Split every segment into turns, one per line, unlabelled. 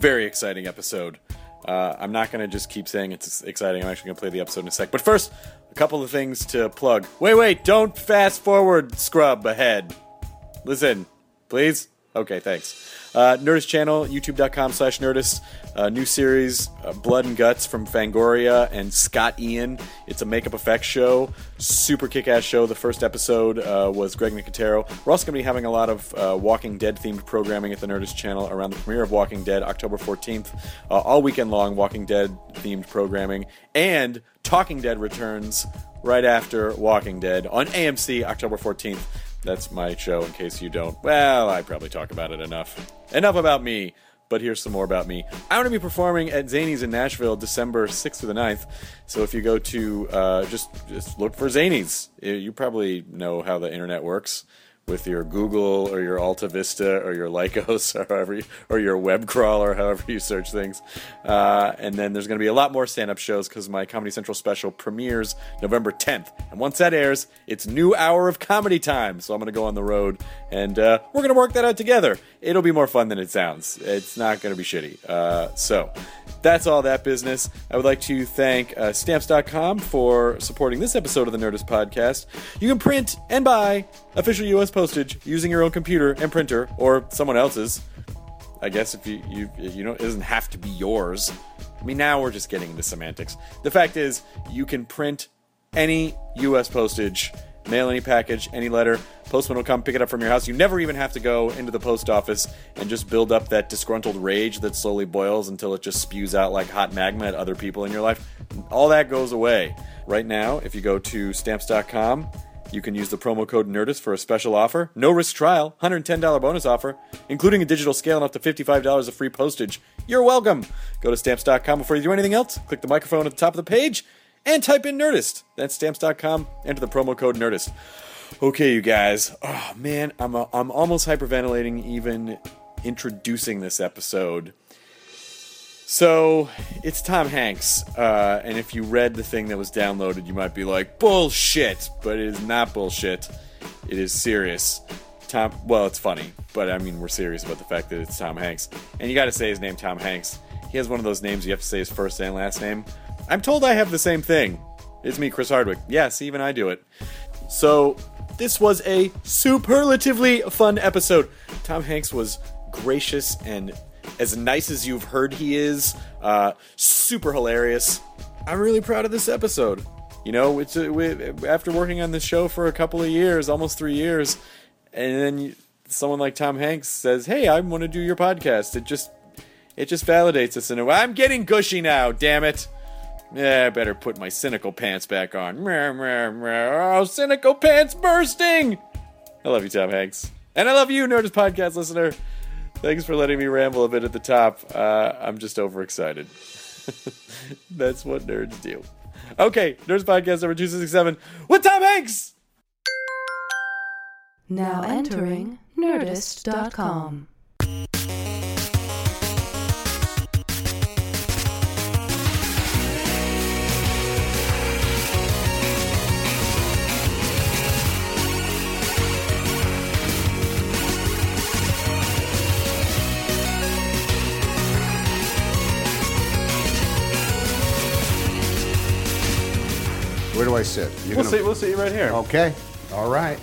Very exciting episode. Uh, I'm not going to just keep saying it's exciting. I'm actually going to play the episode in a sec. But first, a couple of things to plug. Wait, wait, don't fast forward, scrub ahead. Listen, please. Okay, thanks. Uh, Nerdist channel, youtube.com slash Nerdist. Uh, new series, uh, Blood and Guts from Fangoria and Scott Ian. It's a makeup effects show. Super kick ass show. The first episode uh, was Greg Nicotero. We're also going to be having a lot of uh, Walking Dead themed programming at the Nerdist channel around the premiere of Walking Dead, October 14th. Uh, all weekend long, Walking Dead themed programming. And Talking Dead returns right after Walking Dead on AMC, October 14th. That's my show in case you don't. Well, I probably talk about it enough. Enough about me, but here's some more about me. I'm going to be performing at Zanies in Nashville December 6th through the 9th. So if you go to uh, just, just look for Zanies, you probably know how the internet works with your Google or your Alta Vista or your Lycos or however you, or your web crawler, however you search things. Uh, and then there's going to be a lot more stand-up shows because my Comedy Central special premieres November 10th. And once that airs, it's new hour of comedy time. So I'm going to go on the road and uh, we're going to work that out together. It'll be more fun than it sounds. It's not going to be shitty. Uh, so that's all that business. I would like to thank uh, Stamps.com for supporting this episode of the Nerdist Podcast. You can print and buy official U.S. postage using your own computer and printer or someone else's. I guess if you you you know it doesn't have to be yours. I mean now we're just getting into semantics. The fact is you can print any U.S. postage, mail any package, any letter. Postman will come pick it up from your house. You never even have to go into the post office and just build up that disgruntled rage that slowly boils until it just spews out like hot magma at other people in your life. All that goes away. Right now, if you go to stamps.com you can use the promo code NERDIST for a special offer. No risk trial, $110 bonus offer, including a digital scale and up to $55 of free postage. You're welcome. Go to stamps.com before you do anything else. Click the microphone at the top of the page and type in NERDIST. That's stamps.com. Enter the promo code NERDIST. Okay, you guys. Oh, man, I'm, a, I'm almost hyperventilating even introducing this episode. So it's Tom Hanks, uh, and if you read the thing that was downloaded, you might be like, "Bullshit!" But it is not bullshit. It is serious. Tom, well, it's funny, but I mean, we're serious about the fact that it's Tom Hanks, and you got to say his name, Tom Hanks. He has one of those names you have to say his first and last name. I'm told I have the same thing. It's me, Chris Hardwick. Yes, even I do it. So this was a superlatively fun episode. Tom Hanks was gracious and as nice as you've heard he is, uh, super hilarious. I'm really proud of this episode. You know, it's a, we, after working on this show for a couple of years, almost three years, and then you, someone like Tom Hanks says, "Hey, I want to do your podcast." It just it just validates us in a way. I'm getting gushy now. Damn it. Yeah, I better put my cynical pants back on. Oh, cynical pants bursting! I love you, Tom Hanks. And I love you, Nerdist Podcast listener. Thanks for letting me ramble a bit at the top. Uh, I'm just overexcited. That's what nerds do. Okay, Nerdist Podcast number 267 with Tom Hanks!
Now entering Nerdist.com.
Where do sit? You're
We'll
gonna-
see. We'll see you right here.
Okay. All right.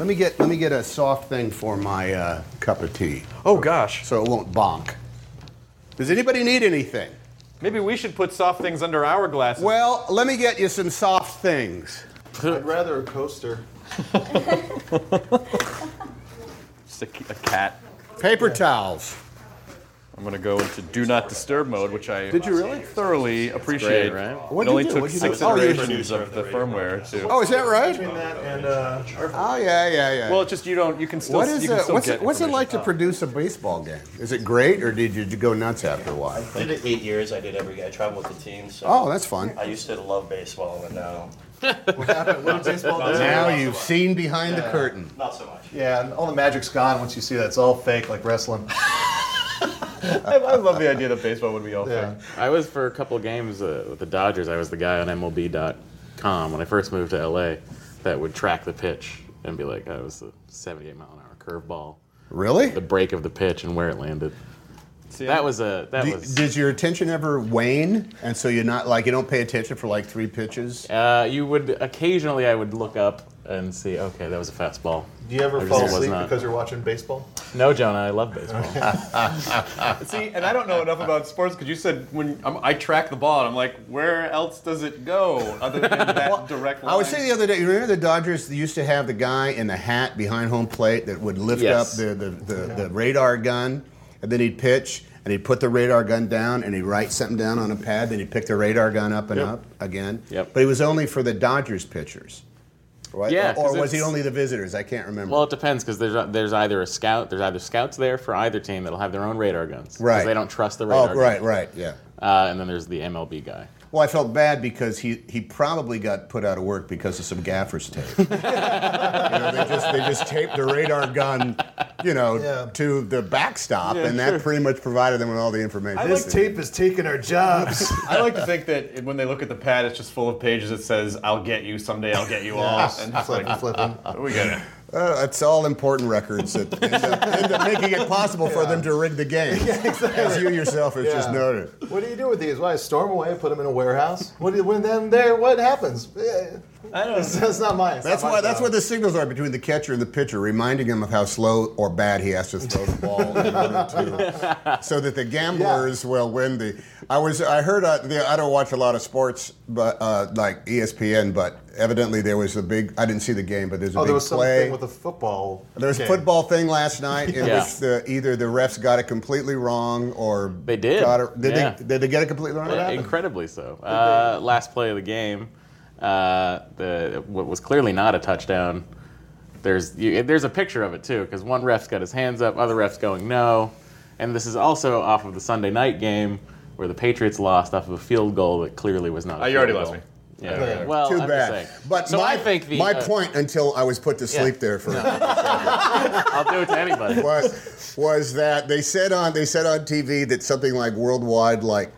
Let me get let me get a soft thing for my uh, cup of tea,
Oh gosh.
so it won't bonk. Does anybody need anything?
Maybe we should put soft things under our glasses.
Well, let me get you some soft things.
I'd rather a coaster.
Just a, a cat.
Paper towels.
I'm gonna go into do not disturb mode, which I
Did you really?
thoroughly appreciate.
right?
What'd
it
you
only
do?
took
What'd you do?
six
Oh, you-
iterations of the firmware to.
Oh, is that right?
Between that and uh,
Oh yeah, yeah, yeah.
Well, it's just you don't. You can still.
what is
you can
it?
still
What's
get
it? What's it
information.
like to produce a baseball game? Is it great, or did you go nuts after a while?
I did it eight years. I did every. I traveled with the team. So
Oh, that's fun.
I used to love baseball, and now
what happened? What did baseball do?
Now you've seen behind the curtain.
not so much.
Yeah, and all the magic's gone once you see that. It's all fake, like wrestling.
I, I love the idea that baseball would be all
Yeah.
fake.
I was for a couple games uh, with the Dodgers. I was the guy on MLB.com when I first moved to LA that would track the pitch and be like, "I was a 78 mile an hour curveball,
Really?
the break of the pitch and where it landed."
See,
That was a that
Do-
was.
does your attention ever wane, and so you're not like you don't pay attention for like three pitches?
Uh, you would occasionally I would look up and see, okay, that was a fastball.
Do you ever
I
fall asleep
not.
because you're watching baseball?
No, Jonah, I love baseball.
See, and I don't know enough about sports because you said when I'm, I track the ball, and I'm like, where else does it go other than that direct line?
I was saying the other day, you remember the Dodgers used to have the guy in the hat behind home plate that would lift
Yes.
up the, the, the, the radar gun, and then he'd pitch, and he'd put the radar gun down, and he'd write something down on a pad, then he'd pick the radar gun up and
Yep.
up again.
Yep.
But it was only for the Dodgers pitchers. Right?
Yeah,
Or, was he only the visitors? I can't remember.
Well, it depends because there's there's either a scout, there's either scouts there for either team that'll have their own radar guns,
Right.
They don't trust the radar.
oh,
radar.
right, right, yeah.
Uh, and then there's the MLB guy.
Well, I felt bad because he, he probably got put out of work because of some gaffer's tape. you know, they just they just taped the radar gun, you know,
Yeah.
to the backstop, and that pretty much provided them with all the information.
This tape is taking our jobs.
I like to think that when they look at the pad, it's just full of pages that says, "I'll get you someday. I'll get you all." And just like,
flipping, flipping.
we get it.
Uh, it's all important records that end up, end up making it possible for them to rig the game, as you yourself have just noted.
What do you do with these? Why storm away, put them in a warehouse? What do you, when then there? What happens? Eh,
I don't
That's, that's not mine.
That's
not my
why. That's
job.
what the signals are between the catcher and the pitcher, reminding him of how slow or bad he has to throw the ball, in to, so that the gamblers will win the. I was. I heard. Uh, the, I don't watch a lot of sports, but uh, like ESPN. But evidently there was a big. I didn't see the game, but there's a
Oh,
big
there was
play.
something with a football.
there was a football thing last night in
Yeah.
which the, either the refs got it completely wrong or
They did.
Got it, did
Yeah.
they? Did they get it completely wrong?
Uh, incredibly so. Uh, last play of the game, uh, the what was clearly not a touchdown. There's you, there's a picture of it too, because one ref's got his hands up, other ref's going no, and this is also off of the Sunday night game where the Patriots lost off of a field goal that clearly was not. a
Oh, you already
field
lost me.
Yeah.
Okay.
Well,
Too
I'm
bad. But
so
my,
I think the
my
uh,
point until I was put to
Yeah.
sleep there for.
I'll do it to anybody.
was was that they said on they said on TV that something like worldwide like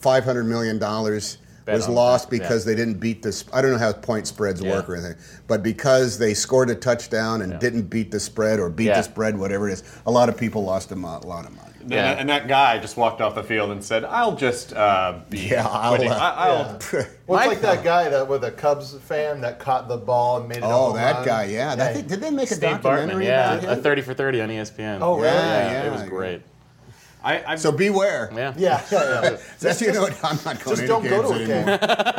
five hundred million dollars was lost
that, yeah.
because they didn't beat this. I don't know how point spreads
Yeah.
work or anything, but because they scored a touchdown and
Yeah.
didn't beat the spread or beat
Yeah.
the spread, whatever it is, a lot of people lost a lot of money.
Yeah.
And, and that guy just walked off the field and said, "I'll just uh, be
Yeah, I'll,
quitting.
uh,
I, will
Well, it's like that guy that with a Cubs fan that caught the ball and made it. a
Oh,
home
that
run.
guy, yeah. That thing- did they make a documentary
Bartman, yeah,
about
a
him?
30 for 30 on ESPN.
Oh, really?
Yeah,
Yeah,
it was great.
I, I've,
So beware.
Yeah.
Yeah, yeah, yeah.
That's you know I'm not going
Just
to
don't
any
go
games
to a
anymore.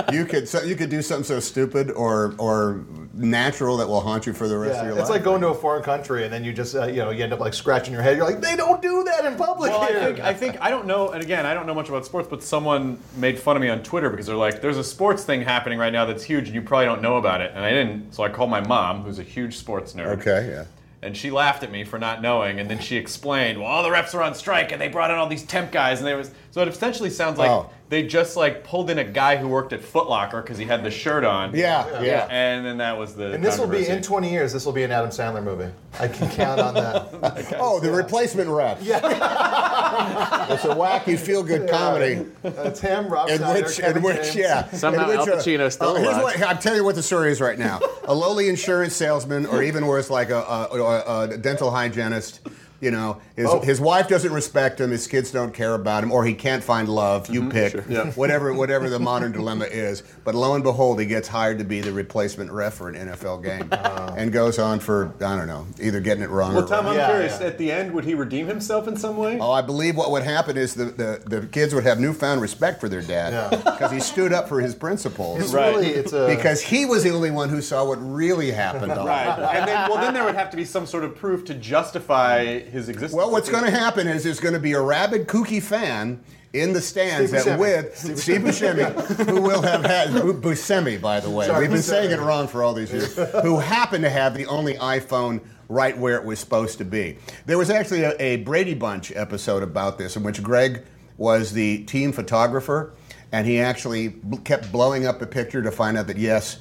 game.
You could so, you could do something so stupid or or natural that will haunt you for the rest of your
it's
life.
It's like going to a foreign country and then you just uh, you know you end up like scratching your head. You're like, they don't do that in public
Well, I
here.
think, I think I don't know, and again, I don't know much about sports, but someone made fun of me on Twitter because they're like, "There's a sports thing happening right now that's huge, and you probably don't know about it." And I didn't, so I called my mom, who's a huge sports nerd.
Okay, yeah.
And she laughed at me for not knowing, and then she explained, "Well, all the refs are on strike, and they brought in all these temp guys, and there was so it essentially sounds like
Oh.
They just like pulled in a guy who worked at Foot Locker because he had the shirt on.
Yeah, yeah.
And then that was the.
and this will be in 20 years. This will be an Adam Sandler movie. I can count on that.
Oh, the replacement rep. Yeah. it's a wacky feel-good comedy
It's him, Rob
in
Schneider,
which,
Kevin
in which,
James.
yeah,
Somehow
in which,
Al Pacino's still
uh, here's
alive.
what, I'm telling you what the story is right now. A lowly insurance salesman, or even worse, like a, a, a, a dental hygienist, You know, his,
Oh.
his wife doesn't respect him, his kids don't care about him, or he can't find love. You mm-hmm, pick
Yeah.
whatever whatever the modern dilemma is. But lo and behold, he gets hired to be the replacement ref for an NFL game, oh. and goes on for I don't know, either getting it wrong
Well,
or
Tom,
right.
I'm
Yeah,
curious.
yeah.
At the end, would he redeem himself in some way?
Oh, I believe what would happen is the, the, the kids would have newfound respect for their dad
Yeah.
because he stood up for his principles.
It's
Right.
really it's a
because he was the only one who saw what really happened.
Right. and then, well, then there would have to be some sort of proof to justify his existence.
Well, what's going to happen is there's going to be a rabid, kooky fan in the stands
Steve
that
Buscemi.
with Steve Buscemi, who will have had Bu- Buscemi, by the way.
Sorry,
We've been
Buscemi.
saying it wrong for all these years. who happened to have the only iPhone right where it was supposed to be. There was actually a, a Brady Bunch episode about this in which Greg was the team photographer, and he actually bl- kept blowing up a picture to find out that yes.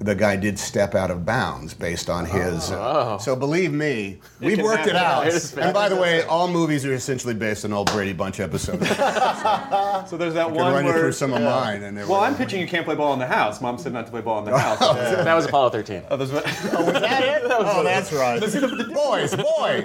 The guy did step out of bounds based on his. uh, so believe me, we've
can
worked it out.
It is
And by the way, all movies are essentially based on old Brady Bunch episodes.
So there's that
I can
one
run you
where.
through some of mine. And they
well, I'm pitching you can't play ball in the house. Mom said not to play ball in the house.
That was Apollo 13.
Oh, there's what-
Was that it? Oh, that's right. boys, boys,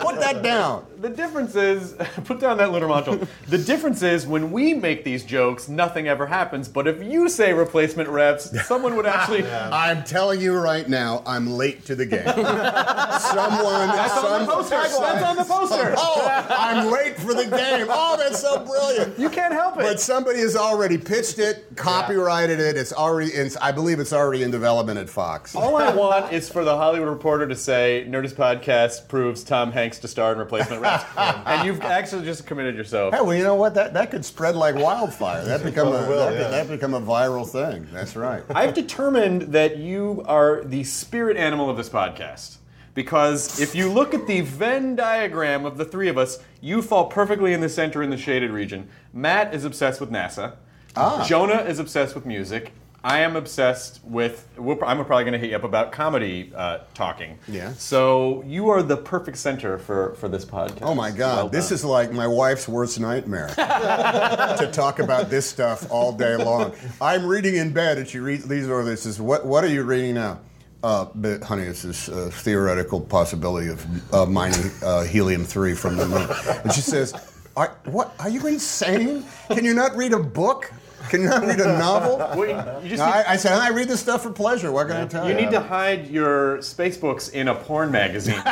put that down.
The difference is, put down that little module. The difference is when we make these jokes, nothing ever happens. But if you say replacement reps, someone would actually.
I'm telling you right now, I'm late to the game. Someone,
That's on the poster. That's on the poster.
Oh, I'm late for the game. Oh, that's so brilliant.
You can't help it.
But somebody has already pitched it, copyrighted it. It's already, it's, I believe it's already in development at Fox.
All I want is for the Hollywood Reporter to say Nerdist Podcast proves Tom Hanks to star in replacement reps. and you've actually just committed yourself.
Hey, well, you know what? That that could spread like wildfire. That become a
will,
that,
yeah.
that become a viral thing. That's right.
I've determined that you are the spirit animal of this podcast. Because if you look at the Venn diagram of the three of us, you fall perfectly in the center in the shaded region. Matt is obsessed with NASA.
Ah.
Jonah is obsessed with music. I am obsessed with. we're- I'm probably going to hit you up about comedy uh, talking.
Yeah.
So you are the perfect center for, for this podcast.
Oh my God!
Well
this is like my wife's worst nightmare to talk about this stuff all day long. I'm reading in bed, and she reads these or this is what What are you reading now? Uh, but honey, it's this uh, theoretical possibility of uh, mining uh, helium three from the moon. And she says, are, "What? Are you insane? Can you not read a book? Can you not read a novel?"
Well, you just
No,
need-
I, I said, I read this stuff for pleasure. What can I tell you?
You need to hide your space books in a porn magazine.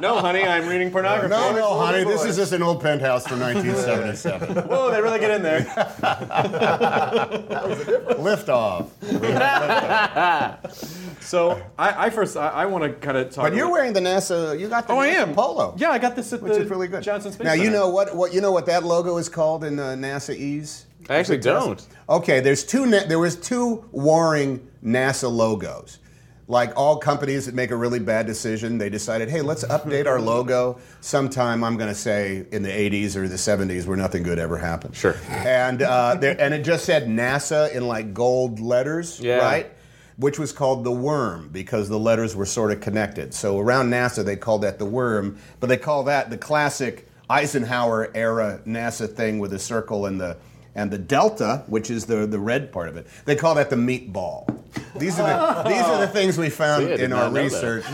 no, honey, I'm reading pornography.
No, no, honey, this is just an old penthouse from 1977.
Whoa, they really get in there.
Lift off.
So I, I first I, I want to kind of talk.
But you're wearing the NASA. You got the
Oh, I am
polo.
Yeah, I got this at
which
the
is really good.
Johnson Space
now you know what what you know what that logo is called in uh, NASA E's.
I actually don't.
Okay, there's two. Na- there was two warring NASA logos. Like all companies that make a really bad decision, they decided, hey, let's update our logo sometime. I'm going to say in the 80s or the 70s, where nothing good ever happened.
Sure.
And uh, there, and it just said NASA in like gold letters,
Yeah.
right? Which was called the worm because the letters were sort of connected. So around NASA, they called that the worm, but they call that the classic Eisenhower era NASA thing with the circle and the and the delta, which is the the red part of it. They call that the meatball. These are the these are the things we found
See,
in our
know that.
research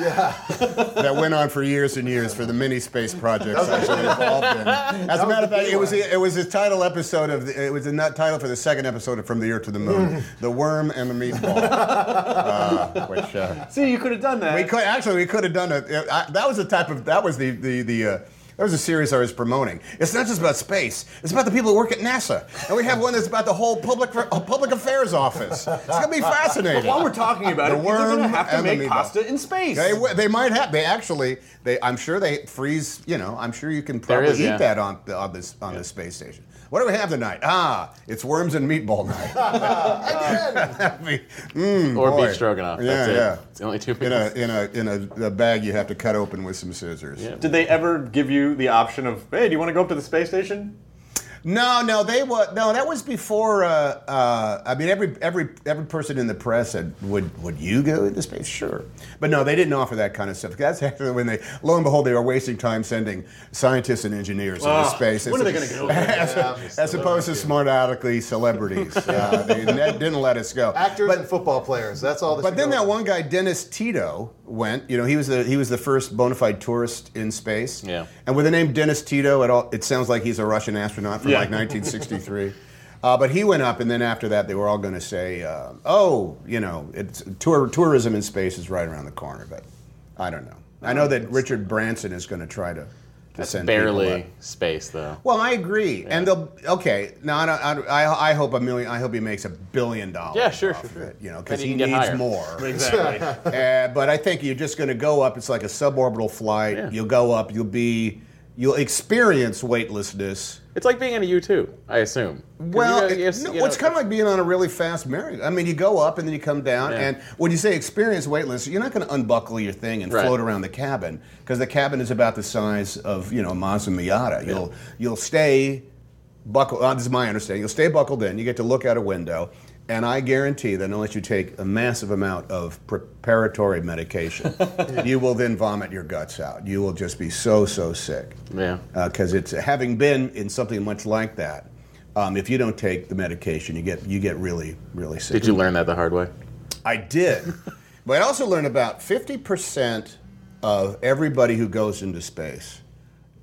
that went on for years and years for the mini space projects was involved in. As a matter of fact, it was it was the title episode of the, it was the nut title for the second episode of From the Earth to the Moon, the worm and the meatball. Uh, which uh,
See, you could have done that.
we could actually we could have done it. I, that was the type of that was the the the. Uh, that was a series I was promoting. It's not just about space. It's about the people who work at NASA, and we have one that's about the whole public uh, public affairs office. It's gonna be fascinating.
While we're talking about
The
it, people are gonna have to
and the
make pasta in space.
They, they might have. They actually. They. I'm sure they freeze. You know. I'm sure you can probably
is,
eat
yeah.
that on on this on the space station. What do we have tonight? Ah, it's worms and meatball night. That'd be- mm,
Or
boy.
beef stroganoff.
Yeah,
That's it.
yeah.
It's the only two
In a in a in a, a bag you have to cut open with some scissors.
Yeah.
Did they ever give you the option of, hey, do you want to go up to the space station?
No, no, they were no. That was before. Uh, uh, I mean, every every every person in the press said, "Would would you go into space?" Sure, but no, they didn't offer that kind of stuff. That's actually when they, lo and behold, they were wasting time sending scientists and engineers into
Oh,
space.
when are they gonna go there?
As, as opposed to smart alecky celebrities, uh, they didn't let us go.
Actors
But-
and football players. That's all.
But then
go.
that one guy, Dennis Tito, went. You know, he was the he was the first bona fide tourist in space.
Yeah.
And with the name Dennis Tito, it all it sounds like he's a Russian astronaut from
Yeah.
like 1963. Uh, but he went up, and then after that, they were all going to say, uh, "Oh, you know, it's tour, tourism in space is right around the corner." But I don't know. I know that Richard Branson is going to try to, to
That's
send
barely space, though.
Well, I agree, and they'll okay. Now, I, don't, I, I, I hope a million. I hope he makes a billion dollars.
Yeah, sure,
off
sure,
of
sure.
It, you know, because
he
he
can get
needs
higher.
more.
Exactly.
Uh, but I think you're just going to go up. It's like a suborbital flight.
Yeah.
You'll go up. You'll be. You'll experience weightlessness.
It's like being in a U two, I assume.
Well,
you- you- you know,
it's kind of like being on a really fast merry. I mean, you go up and then you come down,
Yeah.
and when you say experience weightless, you're not going to unbuckle your thing and
Right.
float around the cabin because the cabin is about the size of you know a Mazda Miata. You'll you'll stay buckled. Uh, this is my understanding. You'll stay buckled in. You get to look out a window. And I guarantee that unless you take a massive amount of preparatory medication, you will then vomit your guts out. You will just be so, so sick
Yeah.
because it's having been in something much like that. Um, if you don't take the medication, you get you get really really sick.
Did you learn that the hard way?
I did, but I also learned about fifty percent of everybody who goes into space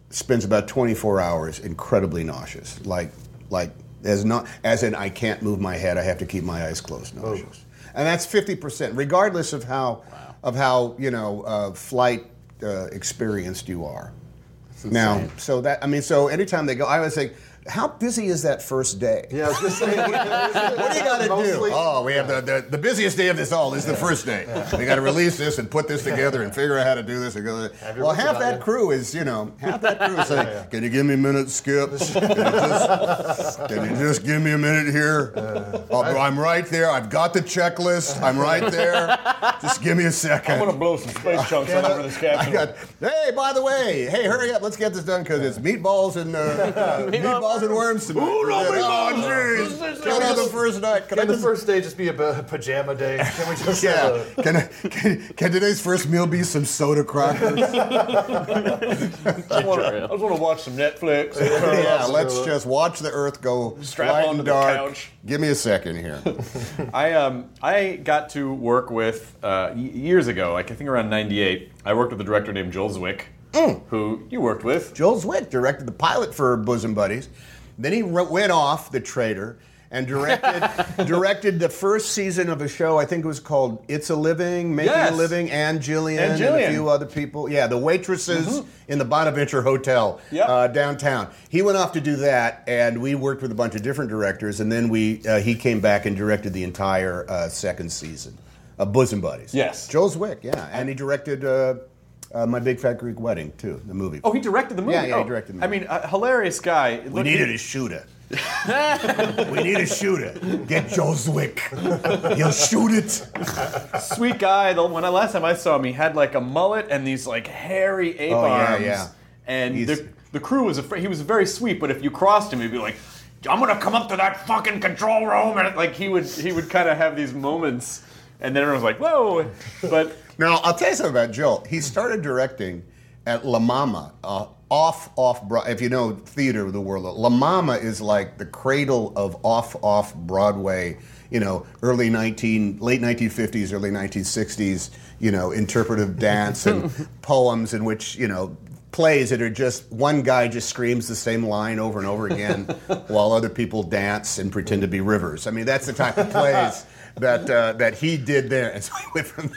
spends about twenty four hours incredibly nauseous, like like as not as in I can't move my head, I have to keep my eyes closed, nauseous, and that's fifty percent, regardless of how of how you know uh, flight uh, experienced you are. Now, so that I mean, so anytime they go, I always think, how busy is that first day?
Yeah, I was gonna.
What do you got to do? Oh, we have the, the, the busiest day of this all is the first day. We got to release this and put this together and figure out how to do this. And go, well, half that
you.
crew is, you know, half that crew is saying, "Can you give me a minute, Skip? Can you just, can you just give me a minute here? Oh, I'm right there. I've got the checklist. I'm right there. Just give me a second.
I'm gonna blow some space chunks all over this
I
capsule.
hey, by the way, hey, hurry up, let's get this done because it's meatballs and uh, meatballs and worms tonight.
Ooh, no
oh,
meatballs.
jeez. Get on the first night. Can I
Can the
just
first day just be a pa- pajama day? Can we just
yeah.
have a-
Can, I, can, can today's first meal be some soda crackers?
I just want to watch some Netflix.
yeah, let's just watch the earth go
Strap
light
onto
and
the
dark.
couch.
Give me a second here.
I um I got to work with uh, y- years ago, like I think around '98. I worked with a director named Joel Zwick, who you worked with.
Joel Zwick directed the pilot for Bosom Buddies. Then he wrote, went off, the traitor, and directed directed the first season of a show. I think it was called "It's a Living," making
Yes.
a living, and Jillian
And
and,
Jillian. Mm-hmm.
a few other people. Yeah, the waitresses in the Bonaventure Hotel
Yep.
uh, downtown. He went off to do that, and we worked with a bunch of different directors. And then we uh, he came back and directed the entire uh, second season of Bosom Buddies.
Yes.
Joel Zwick. Yeah, and he directed. Uh, my Big Fat Greek Wedding too, the movie.
Oh, he directed the movie.
Yeah, yeah, he
Oh,
directed the
I
movie.
mean, a hilarious guy.
We needed a shooter. we need a shooter. Get Joe Zwick. He'll shoot it.
sweet guy. The, when I last time I saw him, he had like a mullet and these like hairy ape
Oh, yeah,
arms.
yeah.
And
He's-
the, the crew was afraid. He was very sweet, but if you crossed him, he'd be like, "I'm gonna come up to that fucking control room," and like he would he would kind of have these moments, and then everyone was like, "Whoa!" But
Now, I'll tell you something about Joel. He started directing at La Mama, uh, off, off, Bro- if you know theater of the world, La Mama is like the cradle of off, off Broadway, you know, early 19, late 1950s, early 1960s, you know, interpretive dance and poems in which, you know, plays that are just one guy just screams the same line over and over again while other people dance and pretend to be rivers. I mean, that's the type of plays that uh, that he did there. And so he went from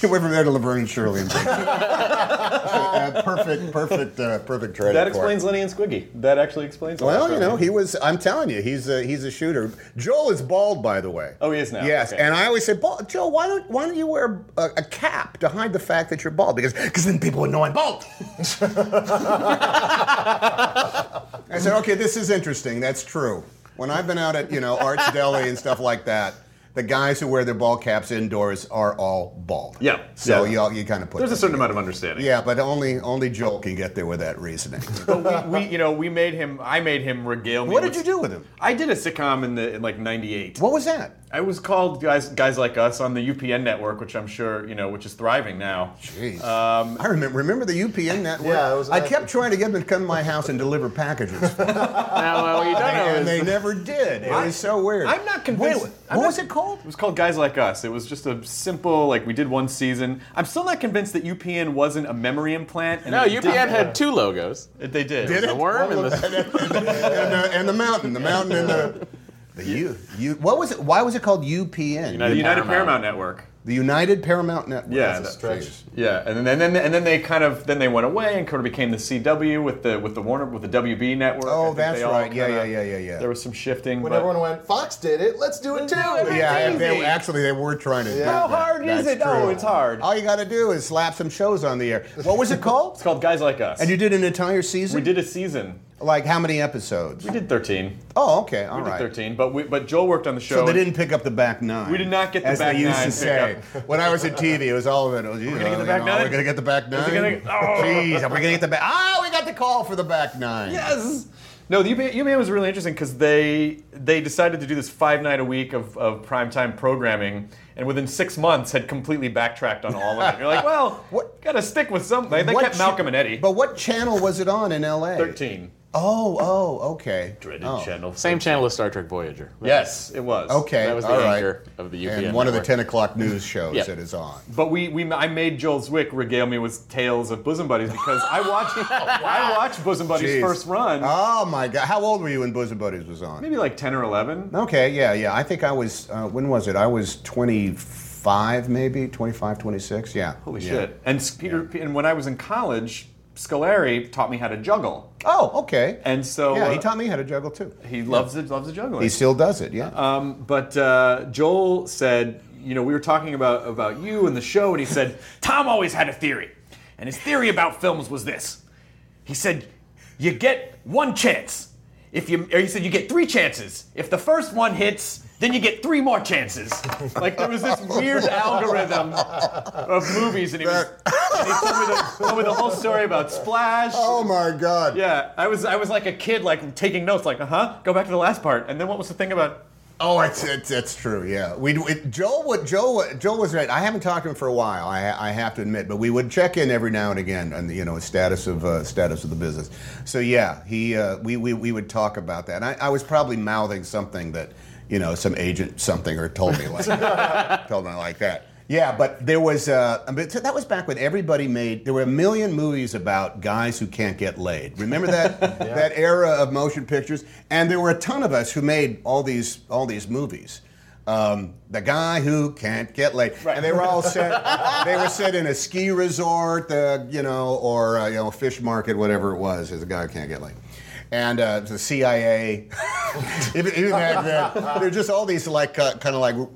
he went from there to Laverne and Shirley. And uh, perfect, perfect, uh, perfect trade.
that explains Lenny and Squiggy. That actually explains.
Well, you know, he was. I'm telling you, he's a, he's a shooter. Joel is bald, by the way.
Oh, he is now?
Yes,
Okay.
and I always say, Joel, why don't why don't you wear a, a cap to hide the fact that you're bald? Because because then people would know I'm bald. I said, okay, this is interesting. That's true. When I've been out at you know Arts Deli and stuff like that, the guys who wear their ball caps indoors are all bald.
Yeah,
So
yeah.
you all you kind of put.
There's a certain
together.
amount of understanding.
Yeah, but only only Joel can get there with that reasoning.
But we, we, you know, we made him. I made him regale me.
What did
with-
you do with him?
I did a sitcom in the in like '98.
What was that?
It was called guys guys like us on the UPN network, which I'm sure you know, which is thriving now.
Jeez.
Um,
I remember. Remember the UPN network?
Yeah, it was
I
nice.
kept trying to get them to come to my house and deliver packages,
Now, what you don't know
and they never did. It was so weird.
I'm not convinced.
Wait, what
not-
was it called?
It was called Guys Like Us. It was just a simple, like we did one season. I'm still not convinced that UPN wasn't a memory implant. And
no. UPN
did-
had two logos.
They did.
Did
The
it?
worm and the
and, the, and the mountain, the mountain, and the the U. U. What was it? Why was it called UPN?
United
The United
Paramount.
Paramount Network.
The United Paramount Network.
Yeah,
That's a
that-
stretch.
Yeah, and then, and then and then they kind of then they went away and kind of became the CW with the with the Warner with the WB network.
Oh, that's right. Yeah,
kinda-
yeah, yeah, yeah, yeah.
There was some shifting.
When
but-
everyone went, Fox did it. Let's do it too.
Yeah, they, actually, they were trying to. do
How
that.
hard is
That's
it? Oh,
true.
it's hard.
All you got to do is slap some shows on the air. What was it called?
It's called Guys Like Us.
and you did an entire season.
we did a season.
Like how many episodes?
We did 13.
Oh, okay, all
We did 13, but we, but Joel worked on the show.
So they didn't pick up the back nine.
We did not get the
as
back
they used
nine
to say. When I was at TV, it was all of it. We're
gonna get the back nine?
We're gonna get the back nine.
gonna- oh.
Jeez, are we gonna get the back? Ah, we got the call for the back nine.
Yes. No, the UPN, UPN was really interesting because they they decided to do this five night a week of, of primetime programming, and within six months had completely backtracked on all of it. You're like, well,
What-
got to stick with something. They
What
kept Malcolm and Eddie.
But what channel was it on in L.A.?
13.
Oh, oh, okay.
Dreaded
Oh.
channel.
same channel as Star Trek Voyager.
Yes, it was.
Okay,
That was the
all right.
anchor of the UPN
And one of the 10 o'clock news shows
Yeah.
that is on.
But we, we I made Joel Zwick regale me with tales of Bosom Buddies because I watched I watched Bosom Buddies
Jeez.
first run
Oh my God! How old were you when Bosom Buddies was on?
maybe like 10 or 11.
Okay, yeah, yeah. I think I was. Uh, when was it? I was 25, maybe 25, 26. Yeah.
Holy
Yeah.
shit! And S- Peter and when I was in college, Scolari taught me how to juggle,
Oh, okay.
and so
yeah, he
uh,
taught me how to juggle too.
he loves it loves the juggling.
He still does it. Yeah.
Um, but uh, Joel said, you know, we were talking about about you and the show, and he said Tom always had a theory, and his theory about films was this. He said, you get one chance. If you, or he said you get three chances. If the first one hits, then you get three more chances. Like there was this weird algorithm of movies, and he was, and he told me, the, told me the whole story about Splash.
oh my God.
Yeah, I was I was like a kid, like taking notes, like, uh huh. Go back to the last part, and then what was the thing about?
Oh, it's, it's it's true. Yeah, we it, Joel would Joel Joel was right. I haven't talked to him for a while. I, I have to admit, but we would check in every now and again on the you know status of uh, status of the business. So yeah, he uh, we, we we would talk about that. And I, I was probably mouthing something that you know some agent something or told me like told me like that. Yeah, but there was uh, but that was back when everybody made. There were a million movies about guys who can't get laid. Remember that that era of motion pictures, and there were a ton of us who made all these all these movies. Um, the guy who can't get laid, and they were all set. they were set in a ski resort, uh, you know, or uh, you know, a fish market, whatever it was. As a guy who can't get laid. And uh, the CIA, even, back then, they're just all these like uh, kind of like r-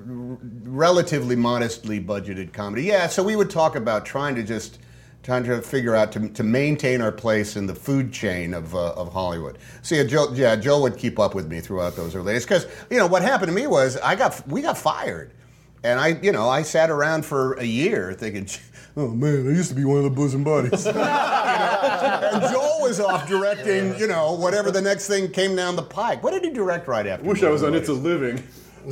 relatively modestly budgeted comedy. Yeah, so we would talk about trying to just trying to figure out to, to maintain our place in the food chain of, uh, of Hollywood. So yeah, Joe, yeah, Joe would keep up with me throughout those early days because you know what happened to me was I got we got fired, and I you know I sat around for a year thinking. Oh man, I used to be one of the bosom buddies. You know? And Joel was off directing, you know, whatever the next thing came down the pike. What did he direct right after?
Wish I was on It's a Living.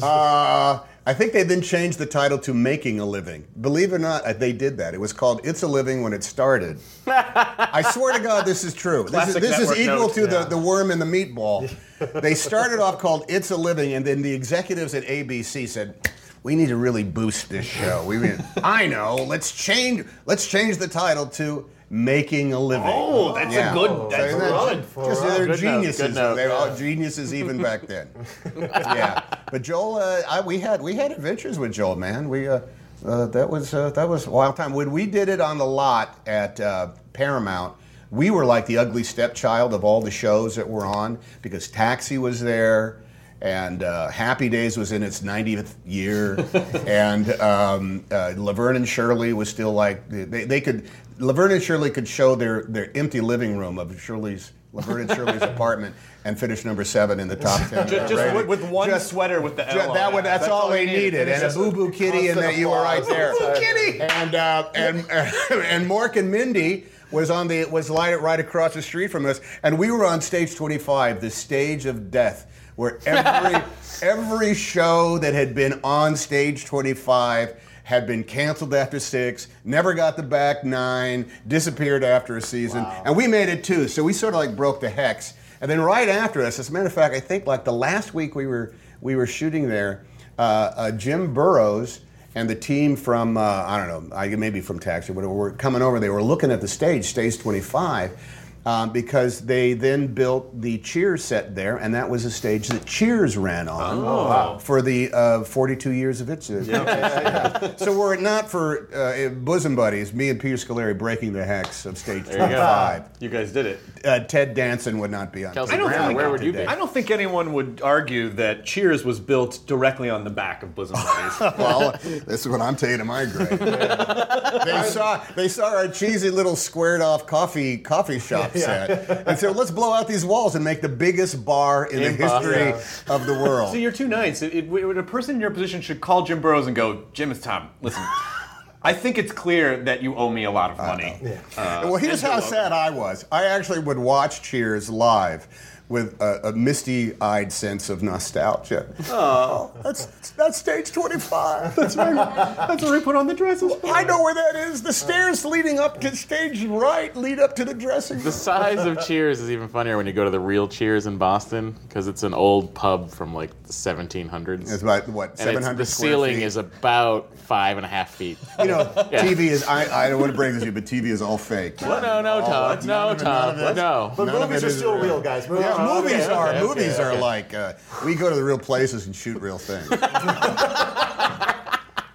Uh, I think they then changed the title to Making a Living. Believe it or not, uh, they did that. It was called It's a Living when it started. I swear to God, this is true. This is, this is equal to the,
yeah.
the worm and the meatball. they started off called It's a Living, and then the executives at ABC said, we need to really boost this show. We I know. Let's change. Let's change the title to Making a Living.
Oh, that's a good- that's
isn't
good.
Just, they're
Good
geniuses.
note.
They're all geniuses even back then. yeah, but Joel, uh, I, we had we had adventures with Joel, man. We uh, uh, that was uh, that was a wild time when we did it on the lot at uh, Paramount. We were like the ugly stepchild of all the shows that were on because Taxi was there. And uh, Happy Days was in its 90th year, and um, uh, Laverne and Shirley was still like they, they could. Laverne and Shirley could show their, their empty living room of Shirley's Laverne and Shirley's apartment and finish number seven in the top ten.
Just, just with, with one
Just-
sweater with the L
Ju-
on
that would, that's, all they needed, and a boo boo kitty, and that you were right there.
Boo-boo
kitty, and uh, and and Mork and Mindy was on the was right, right across the street from us, and we were on stage 25, the stage of death. where every every show that had been on stage 25 had been canceled after six, never got the back nine, disappeared after a season, and we made it too. So we sort of like broke the hex. And then right after us, as a matter of fact, I think like the last week we were we were shooting there, uh, uh, Jim Burrows and the team from uh, I don't know, maybe from Taxi, whatever, were coming over. They were looking at the stage, stage 25. Um, because they then built the Cheers set there, and that was a stage that Cheers ran on for the uh, 42 years of its. Uh, So were it not for uh, bosom buddies, me and Peter Scolari breaking the hex of stage
There you go.
25,
You guys did it.
uh, Ted Danson would not be on.
Kelsey
I don't
Grammer,
think-
where would you be?
I don't think anyone would argue that Cheers was built directly on the back of Bosom Buddies.
well, this is what I'm taking to my grave. they saw they saw our cheesy little squared off coffee coffee shop set and so "Let's blow out these walls and make the biggest bar in,
In
the history
Boston.
of the world."
so you're too nice. It, it, when a person in your position should call Jim Burrows and go, Jim, it's Tom. Listen, I think it's clear that you owe me a lot of money. Uh,
well, here's how sad I was. I actually would watch Cheers live with a, a misty-eyed sense of nostalgia. Oh, that's that's stage 25. That's right.
That's where we put on the dresses.
I know where that is. The stairs leading up to stage right lead up to the dressing room.
The size of Cheers is even funnier when you go to the real Cheers in Boston because it's an old pub from like the 1700s.
It's about what 700
the ceiling
feet.
is about five and a half feet.
You know,
Yeah.
TV is. I, I don't want to break this to you, but TV is all fake.
No, no, no,
Oh,
Tom.
what?
No,
of
Tom.
of
No.
But
None
movies are still
real.
real, guys. Movies
Yeah,
are-
movies
okay,
are.
okay,
movies
okay,
are
okay.
like uh, we go to the real places and shoot real things.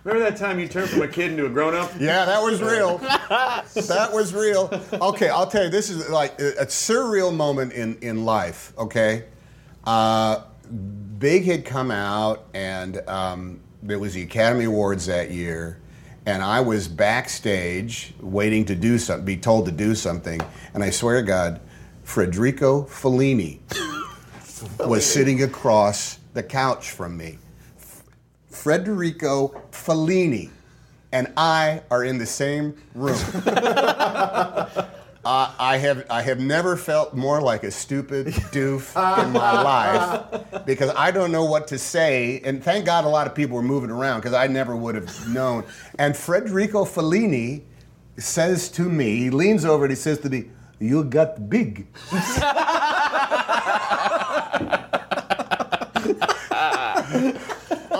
Remember that time you turned from a kid into a grown up?
Yeah, that was real. that was real. Okay, I'll tell you. This is like a, a surreal moment in in life. Okay, uh, Big had come out, and um, there was the Academy Awards that year, and I was backstage waiting to do something, be told to do something, and I swear to God, Federico Fellini was sitting across the couch from me. Federico Fellini and I are in the same room. Uh, I have I have never felt more like a stupid doof in my life because I don't know what to say. And thank God a lot of people were moving around because I never would have known. And Federico Fellini says to me, he leans over and he says to me, "You got big."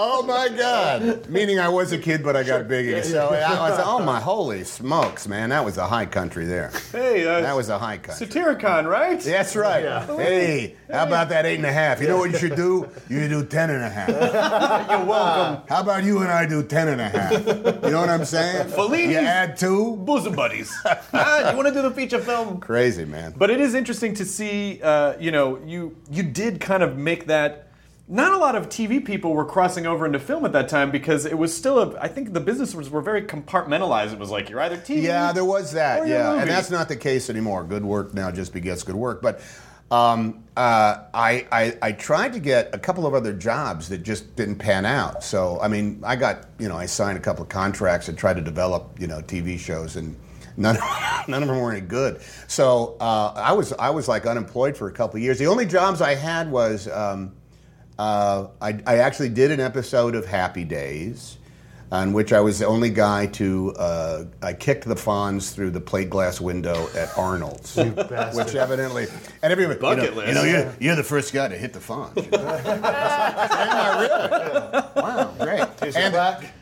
Oh my God! Meaning I was a kid, but I got big. So I was, oh my holy smokes, man! That was a high country there.
Hey, uh,
That was a high country.
Satyricon, right?
That's right. Hey, how about that eight and a half? You know what you should do? You should do ten and a half. You're welcome. How about you and I do ten and a half? You know what I'm saying?
Fellini's-
You add two.
Bosom buddies. ah, you want to do the feature film?
Crazy, man.
But it is interesting to see. Uh, you know, you you did kind of make that. Not a lot of TV people were crossing over into film at that time because it was still a. I think the businesses were very compartmentalized. It was like you're either TV.
Yeah, there was that. Yeah, and that's not the case anymore. Good work now just begets good work. But um, uh, I, I I tried to get a couple of other jobs that just didn't pan out. So I mean, I got you know I signed a couple of contracts and tried to develop you know TV shows and. None, none of them were any good. So uh, I was I was like unemployed for a couple of years. The only jobs I had was um, uh, I, I actually did an episode of Happy Days, on which I was the only guy to uh, I kicked the Fonz through the plate glass window at Arnold's, which evidently and everybody
Bucket
you know,
list.
You know, you're, you're the first guy to hit the Fonz. you know. Really? Wow, great. And,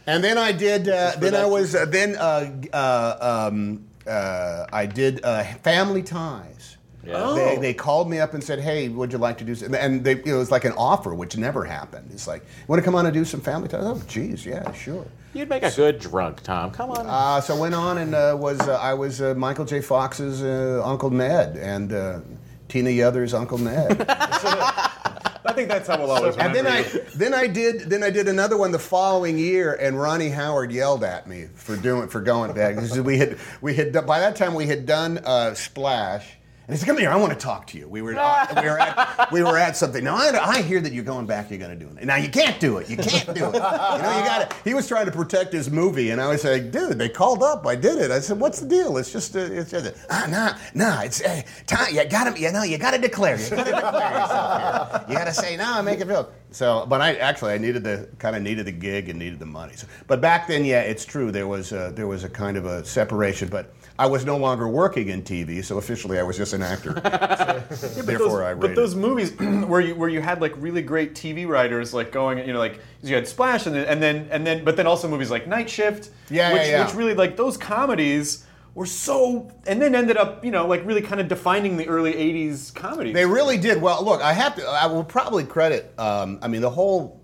and then I did. Uh, then I was. Uh, then uh, uh, um, uh, I did uh, Family Ties.
Yeah.
They, they called me up and said, "Hey, would you like to do?" Some? And they, it was like an offer, which never happened. It's like, "Want to come on and do some family ties?" Oh, geez, yeah, sure.
You'd make a good drunk, Tom. Come on.
Uh, so I went on and uh, was uh, I was uh, Michael J. Fox's uh, Uncle Ned and uh, Tina Yothers' Uncle Ned.
I think that's how we'll always
and
remember
then I
you.
then I did then I did another one the following year, and Ronnie Howard yelled at me for doing for going back. This is- we had we had by that time we had done uh, Splash, And he said, "Come here, I want to talk to you." We were uh, we were at we were at something. Now I, I hear that you're going back. You're going to do it. Now you can't do it. You can't do it. You know you got to. He was trying to protect his movie, and I was like, "Dude, they called up. I did it." I said, "What's the deal? It's just uh, it's just ah nah nah. It's uh, time. You got to you know you got to declare. You got to declare yourself here. You got to say no. Make it feel." So, but I actually I needed the kind of needed the gig and needed the money. So, but back then, yeah, it's true. There was a, there was a kind of a separation, but. I was no longer working in TV, so officially I was just an actor.
Yeah, but
Therefore,
those,
I
but those movies where you where you had like really great TV writers like going, you know, like you had Splash and then and then and then, but then also movies like Night Shift,
Yeah,
which,
yeah, yeah.
which really like those comedies were so, and then ended up, you know, like really kind of defining the early '80s comedies.
They really did. Well, look, I have to. I will probably credit. Um, I mean, the whole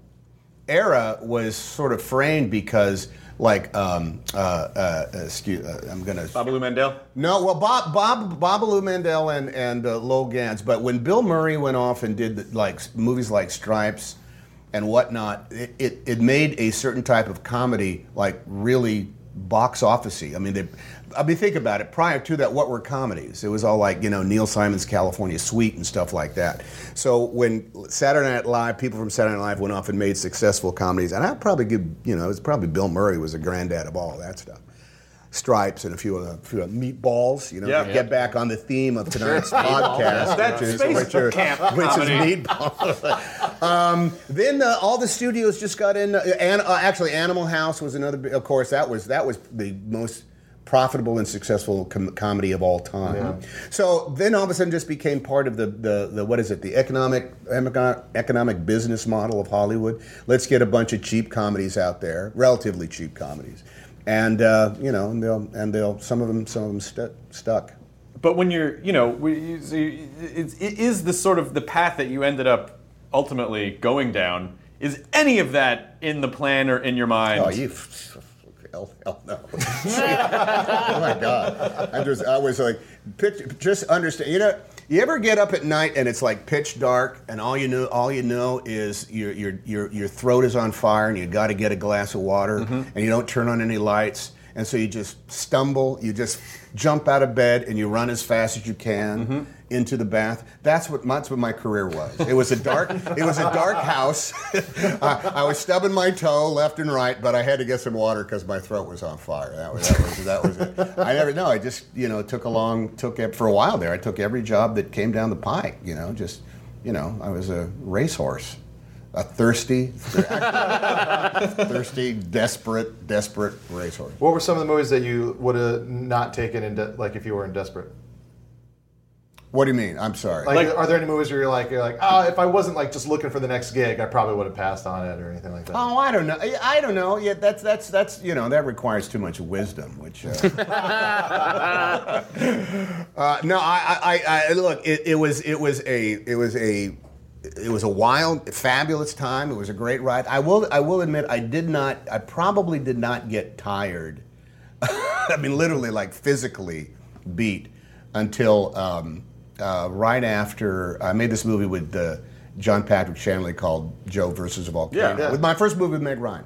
era was sort of framed because, like, um, uh, uh, excuse, uh, I'm gonna.
Babaloo Mandel.
No, well, Bob, Bob, Babaloo Mandel and and uh, Lowell Ganz. But when Bill Murray went off and did the, like movies like Stripes and whatnot, it, it, it made a certain type of comedy like really box officey. I mean, they, I mean, think about it. Prior to that, what were comedies? It was all like you know Neil Simon's California Suite and stuff like that. So when Saturday Night Live, people from Saturday Night Live went off and made successful comedies, and I'd probably give you know it's probably Bill Murray was the granddad of all that stuff. Stripes and a few of the few of the meatballs, you know,
Yeah.
get back on the theme of tonight's podcast, which is, which are-
camp
which is meatballs. um, then uh, all the studios just got in. Uh, and uh, actually, Animal House was another. Of course, that was that was the most profitable and successful com- comedy of all time. So then all of a sudden, just became part of the, the, the what is it? The economic economic business model of Hollywood. Let's get a bunch of cheap comedies out there, relatively cheap comedies, and uh, you know, and they'll and they'll some of them some of them stu- stuck.
But when you're, you know, we- you- so you- it's- it is the sort of the path that you ended up ultimately going down. Is any of that in the plan or in your mind?
Oh, you. Hell, hell no. oh my God. I just, I was like, pitch, just understand. You know, you ever get up at night and it's like pitch dark, and all you know, all you know is your your your your throat is on fire, and you got to get a glass of water, mm-hmm. and you don't turn on any lights, and so you just stumble, you just jump out of bed, and you run as fast as you can mm-hmm. into the bath. That's what that's what my career was. It was a dark it was a dark house. I, I was stubbing my toe left and right, but I had to get some water because my throat was on fire. That was that was that was it. I never know. I just you know took along took it for a while there. I took every job that came down the pike. You know, just you know I was a racehorse. A thirsty, thirsty, desperate, desperate racehorse.
What were some of the movies that you would have not taken in, de- like if you were in Desperate?
What do you mean? I'm sorry.
Like, are there any movies where you're like, you're like, oh, if I wasn't like just looking for the next gig, I probably would have passed on it or anything like that.
Oh, I don't know. I don't know. Yeah, that's that's that's you know that requires too much wisdom. Which uh, uh, no, I, I, I look. It, it was it was a it was a it was a wild, fabulous time. It was a great ride. I will I will admit I did not. I probably did not get tired. I mean, literally, like physically beat until um, uh, right after I made this movie with uh, John Patrick Shanley called Joe versus a Volcano.
Yeah, yeah.
With my first movie with Meg Ryan.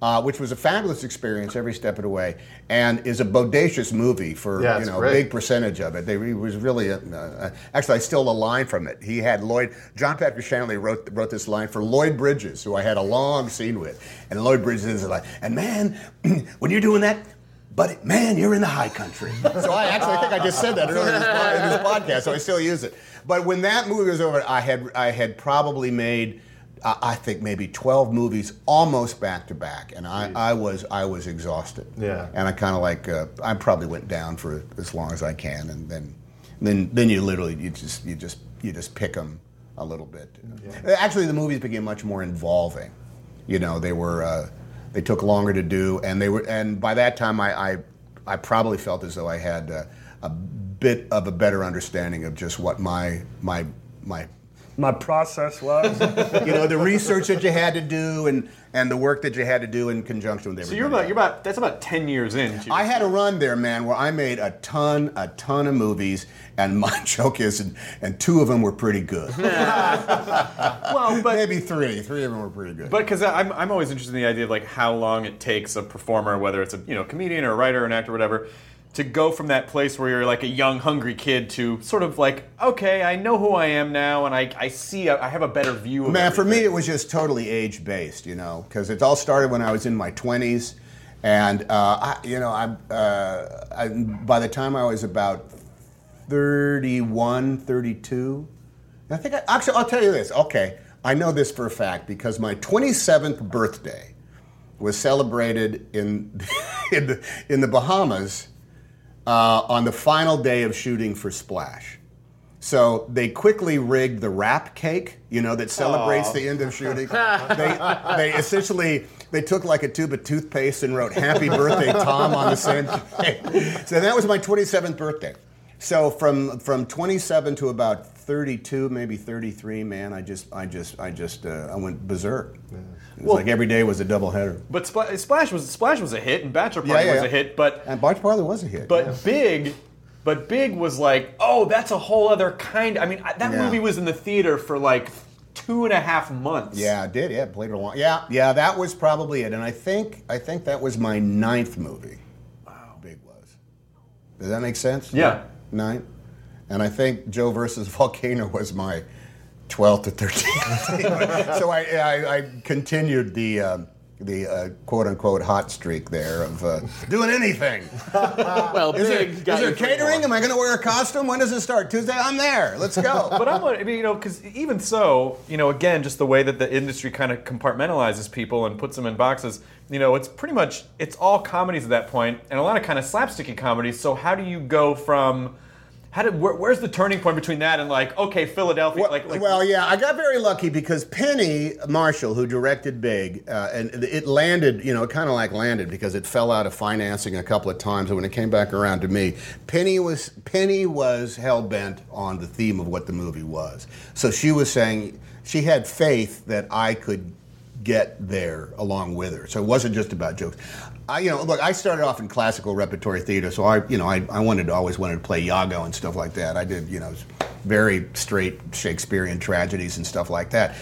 Uh, which was a fabulous experience every step of the way, and is a bodacious movie for
Yeah,
you know a big percentage of it. They, it was really a, uh, actually I stole a line from it. He had Lloyd John Patrick Shanley wrote wrote this line for Lloyd Bridges, who I had a long scene with, and Lloyd Bridges is like, and man, when you're doing that. But man, you're in the high country. So I actually I think I just said that earlier in this, in this podcast, so I still use it. But when that movie was over, I had I had probably made uh, I think maybe 12 movies almost back to back, and I, I was I was exhausted.
Yeah.
And I kind of like uh, I probably went down for as long as I can, and then then then you literally you just you just you just pick them a little bit. Actually, the movies became much more involving. You know, they were uh, they took longer to do, and they were and by that time I I, I probably felt as though I had uh, a bit of a better understanding of just what my my my my process was. you know, the research that you had to do and and the work that you had to do in conjunction with
everything.
So
you're about you're about that's about ten years in.
I had a run there, man, where I made a ton, a ton of movies, and my joke is, and, and two of them were pretty good.
well, but
maybe three. Three of them were pretty good.
But because I'm, I'm always interested in the idea of like how long it takes a performer, whether it's a you know comedian or a writer or an actor, or whatever, to go from that place where you're like a young, hungry kid to sort of like, okay, I know who I am now, and I, I see, I have a better view of
Man, for me, it was just totally age based, you know, because it all started when I was in my 20s. And, uh, I, you know, I, uh, I, by the time I was about 31, 32, I think, I, actually, I'll tell you this. Okay, I know this for a fact because my 27th birthday was celebrated in, in, the, in the Bahamas uh, on the final day of shooting for Splash. So they quickly rigged the wrap cake, you know, that celebrates
Aw.
the end of shooting. they, they essentially they took like a tube of toothpaste and wrote "Happy Birthday, Tom" on the same cake. So that was my 27th birthday. So from from 27 to about 32, maybe 33, man, I just I just I just uh, I went berserk. It was
Well-
like every day was a double header.
But Spl- Splash was Splash was a hit, and Bachelor Party
Yeah, yeah,
was
yeah.
a hit. But
And Barge Parlor was a hit.
but
yeah.
Big, but Big was like, oh, that's a whole other kind. I mean, I- that
Yeah.
movie was in the theater for like two and a half months.
Yeah, I did. Yeah, played it a long. Yeah, yeah, that was probably it. And I think I think that was my ninth movie. Wow, big was. Does that make sense?
Yeah.
Nine. And I think Joe versus Volcano was my 12th to 13th. so I, I, I continued the um, the uh, quote unquote hot streak there of uh, doing anything.
Well,
Is there,
big
is there catering? Am I going to wear a costume? When does it start? Tuesday? I'm there. Let's go.
But I'm, I mean, you know, because even so, you know, again, just the way that the industry kind of compartmentalizes people and puts them in boxes, you know, it's pretty much it's all comedies at that point, and a lot of kind of slapsticky comedies. So how do you go from how did where, where's the turning point between that and like okay, Philadelphia,
Well,
like, like
well, yeah, I got very lucky because Penny Marshall, who directed Big, uh, and it landed, you know, it kind of like landed because it fell out of financing a couple of times, and when it came back around to me, Penny was Penny was hell bent on the theme of what the movie was. So she was saying she had faith that I could get there along with her. So it wasn't just about jokes. I, you know, look, I started off in classical repertory theater, so I, you know, I, I wanted to always wanted to play Iago and stuff like that. I did, you know, very straight Shakespearean tragedies and stuff like that.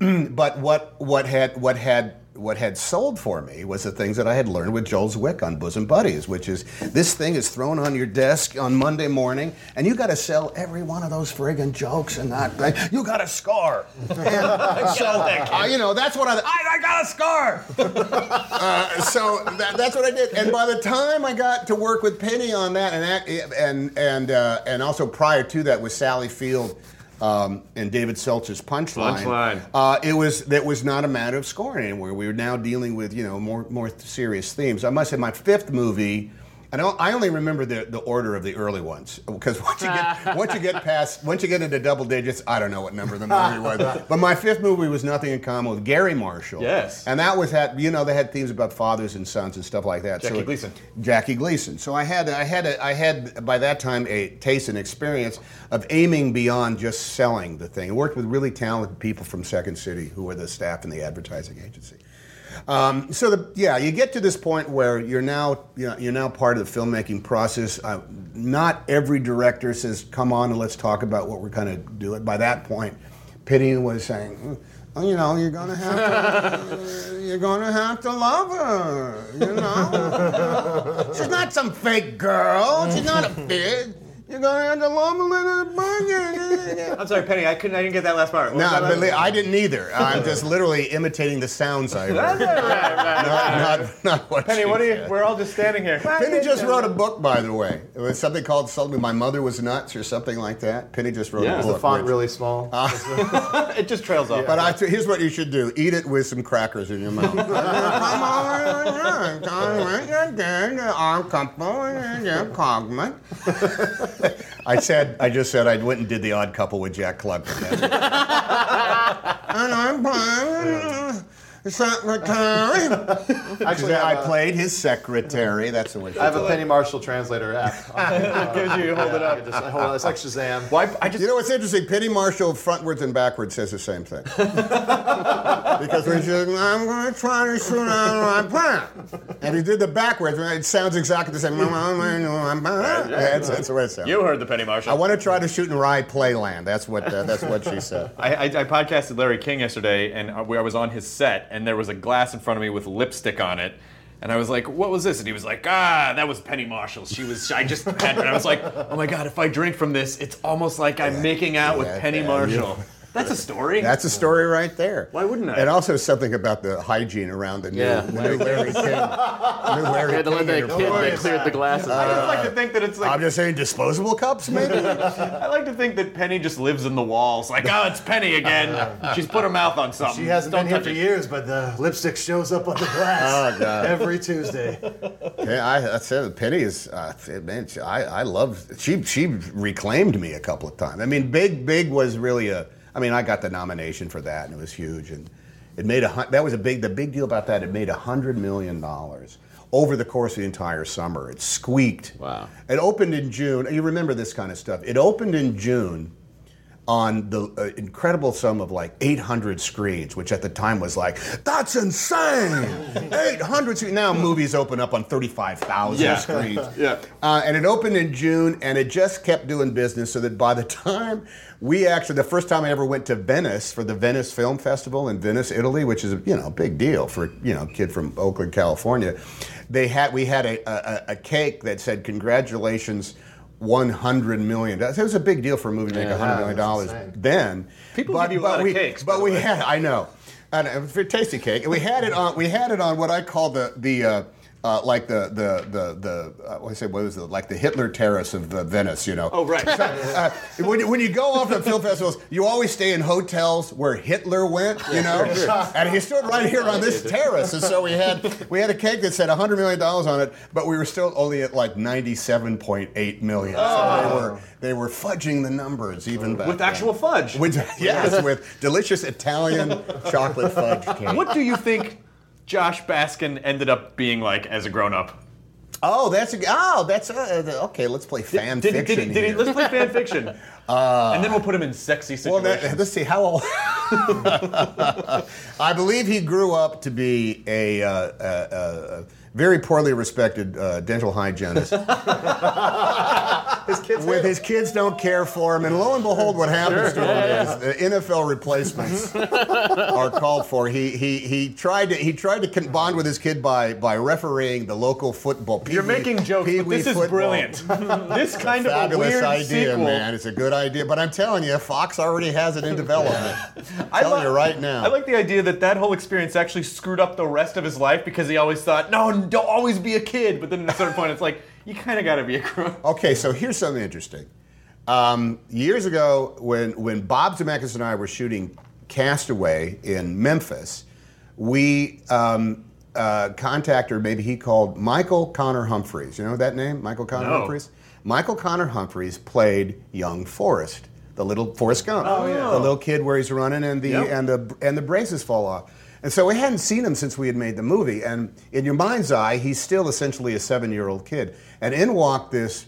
but what what had what had what had sold for me was the things that I had learned with Joel Zwick on Bosom Buddies, which is this thing is thrown on your desk on Monday morning, and you got to sell every one of those friggin' jokes and that like you got a scar. And so uh, you know that's what I, I I got a scar. Uh, so that, that's what I did. And by the time I got to work with Penny on that, and that, and and uh, and also prior to that with Sally Field. Um, and David Seltzer's punchline.
Punchline.
Uh, it was that was not a matter of scoring anymore. We were now dealing with you know more more serious themes. I must say, my fifth movie. I don't. I only remember the, the order of the early ones because once you get once you get past once you get into double digits, I don't know what number the movie was. But my fifth movie was Nothing in Common with Garry Marshall.
Yes.
and that was had you know they had themes about fathers and sons and stuff like that.
Jackie
it-
Gleason.
Jackie Gleason. So I had I had a, I had by that time a taste and experience of aiming beyond just selling the thing. I worked with really talented people from Second City who were the staff in the advertising agency. Um, so the, yeah, you get to this point where you're now you know, you're now part of the filmmaking process. Uh, not every director says, "Come on and let's talk about what we're going to do." By that point, Pitty was saying. "Mm, well, you know, you're gonna have to, you're gonna have to love her. You know, she's not some fake girl. She's not a bitch. You're gonna have to love her little bugger.
I'm sorry, Penny, I couldn't, I didn't get that last part. What
No,
was that last-
believe, I didn't either. I'm just literally imitating the sounds I heard.
Right, right, right.
Not, not, not what
Penny,
she
what are you?
said.
We're all just standing here.
Penny just wrote a book, by the way. It was something called something. My mother was nuts, or something like that. Penny just wrote
Yeah.
a
Is
book.
the font
which-
really small?
it just trails off.
But I, here's what you should do: eat it with some crackers in your mouth. Come on, I'm couple in your cogman. I said, I just said I went and did the Odd Couple with Jack Klugman. and I'm secretary.
Actually,
I
I,
played his secretary. That's the way.
I have a. Penny Marshall translator app.
Gives you, hold it
I
up.
can just, hold on, it's like Shazam.
Why? I just
You know what's interesting? Penny Marshall, frontwards and backwards, says the same thing. because when she says, I'm going to try to shoot out my plan. And he did the backwards, and it sounds exactly the same. that's, that's the way it sounds.
you heard the Penny Marshall.
I want to try to shoot in Rye Playland. That's what, uh, that's what she said.
I, I, I podcasted Larry King yesterday, and I I was on his set, and there was a glass in front of me with lipstick on it. And I was like, "What was this?" And he was like, "Ah, that was Penny Marshall. She was. I just had." And I was like, "Oh my god, if I drink from this, it's almost like I'm making out with Penny
yeah,
Marshall." That's a story.
That's a story right there.
Why wouldn't I?
And also something about the hygiene around the new,
Yeah.
the new Larry King. New Larry
We had to let
King
that
interview.
kid that cleared the glasses.
I just like to think that it's like
I'm just saying disposable cups, maybe?
I like to think that Penny just lives in the walls. Like, oh, it's Penny again. She's put her mouth on something.
She hasn't
Don't
been here for
it.
years, but the lipstick shows up on the glass
Oh, God.
every Tuesday.
yeah, I, that's it. Penny is, uh, man, she, I, I love, she, she reclaimed me a couple of times. I mean, Big, Big was really a, I mean, I got the nomination for that and it was huge. And it made a, that was a big, the big deal about that, it made a hundred million dollars over the course of the entire summer. It squeaked.
Wow.
It opened in June. You remember this kind of stuff. It opened in June on the uh, incredible sum of like 800 screens, which at the time was like, that's insane! 800 screens. Now movies open up on 35,000
Yeah.
screens.
Yeah.
Uh, and it opened in June, and it just kept doing business so that by the time we actually, the first time I ever went to Venice for the Venice Film Festival in Venice, Italy, which is a you know, a big deal for you know, a kid from Oakland, California, they had, we had a, a, a cake that said, congratulations, 100 million. That was a big deal for a movie to make
Yeah,
100 million dollars
insane.
then.
People give you a lot of cakes,
But we
way.
had, I know, and it was a tasty cake. And we had it on. We had it on what I call the the. Uh, uh, like the the the the uh, what I say what was it like the Hitler terrace of uh, Venice, you know?
Oh, right.
uh, when, you- when you go off to film festivals, you always stay in hotels where Hitler went, you know. and he stood right here on this terrace, and so we had we had a cake that said 100 million dollars on it, but we were still only at like 97.8 million. So they were they were fudging the numbers even back
With
then.
actual fudge.
With, yes, with delicious Italian chocolate fudge cake.
What do you think Josh Baskin ended up being like as a grown up?
Oh, that's a, oh, that's uh, okay. Let's play fan
Did,
fiction
did, did he,
here.
let's play fan fiction. and then we'll put him in sexy
Well,
situations.
that, let's see how old. I believe he grew up to be a, uh, a, a very poorly respected uh, dental hygienist.
His kids
With his kids don't care for him, and lo and behold, what happens to him is the NFL replacements are called for. He he he tried to he tried to con- bond with his kid by by refereeing the local football.
You're making jokes, but this is brilliant. this kind of a
Fabulous
weird
idea,
sequel.
man. It's a good idea, but I'm telling you, Fox already has it in development. I'm
I
telling
li-
you right now.
I like the idea that that whole experience actually screwed up the rest of his life because he always thought, no, don't always be a kid. But then at a certain point, it's like, you kind of got to be a grown
Okay, so here's something interesting. Um, years ago, when when Bob Zemeckis and I were shooting Castaway in Memphis, we um, uh, contacted, or maybe he called Michael Connor Humphreys. You know that name, Michael Connor
No.
Humphreys? Michael Connor Humphreys played young Forrest, the little Forrest Gump,
Oh, yeah.
the little kid where he's running and the
Yep.
and the and the braces fall off. And so we hadn't seen him since we had made the movie. And in your mind's eye, he's still essentially a seven-year-old kid. And in walked this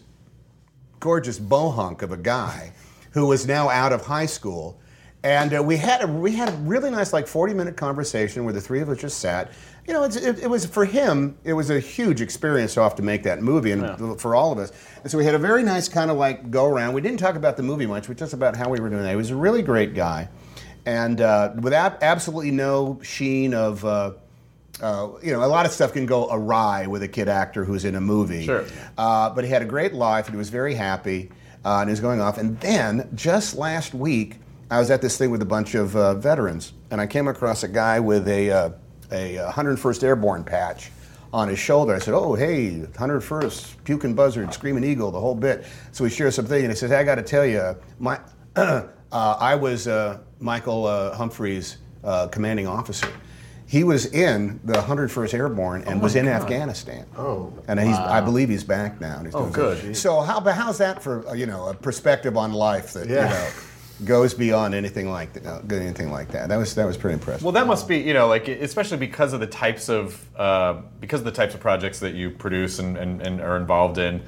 gorgeous bohunk of a guy who was now out of high school. And uh, we had a we had a really nice like 40 minute conversation where the three of us just sat. You know, it's, it, it was for him. It was a huge experience off to make that movie, and for all of us. And so we had a very nice kind of like go around. We didn't talk about the movie much. We just about how we were doing that. He was a really great guy, and uh, without absolutely no sheen of. Uh, uh, you know, a lot of stuff can go awry with a kid actor who's in a movie.
Sure.
Uh, but he had a great life and he was very happy uh, and he was going off. And then just last week, I was at this thing with a bunch of uh, veterans and I came across a guy with a, uh, a 101st Airborne patch on his shoulder. I said, "Oh, hey, 101st, puking buzzard, screaming eagle, the whole bit." So we share something, and he says, "Hey, "I got to tell you, my uh, I was uh, Michael uh, Humphreys' uh, commanding officer. He was in the 101st Airborne and was in Afghanistan.
Oh.
and he's I believe he's back now. And he's
Oh, good.
So how how's that for uh, you know a perspective on life that
Yeah.
you know goes beyond anything like that, uh, anything like that? That was that was pretty impressive.
Well, that must be, you know, like especially because of the types of uh, because of the types of projects that you produce and, and, and are involved in.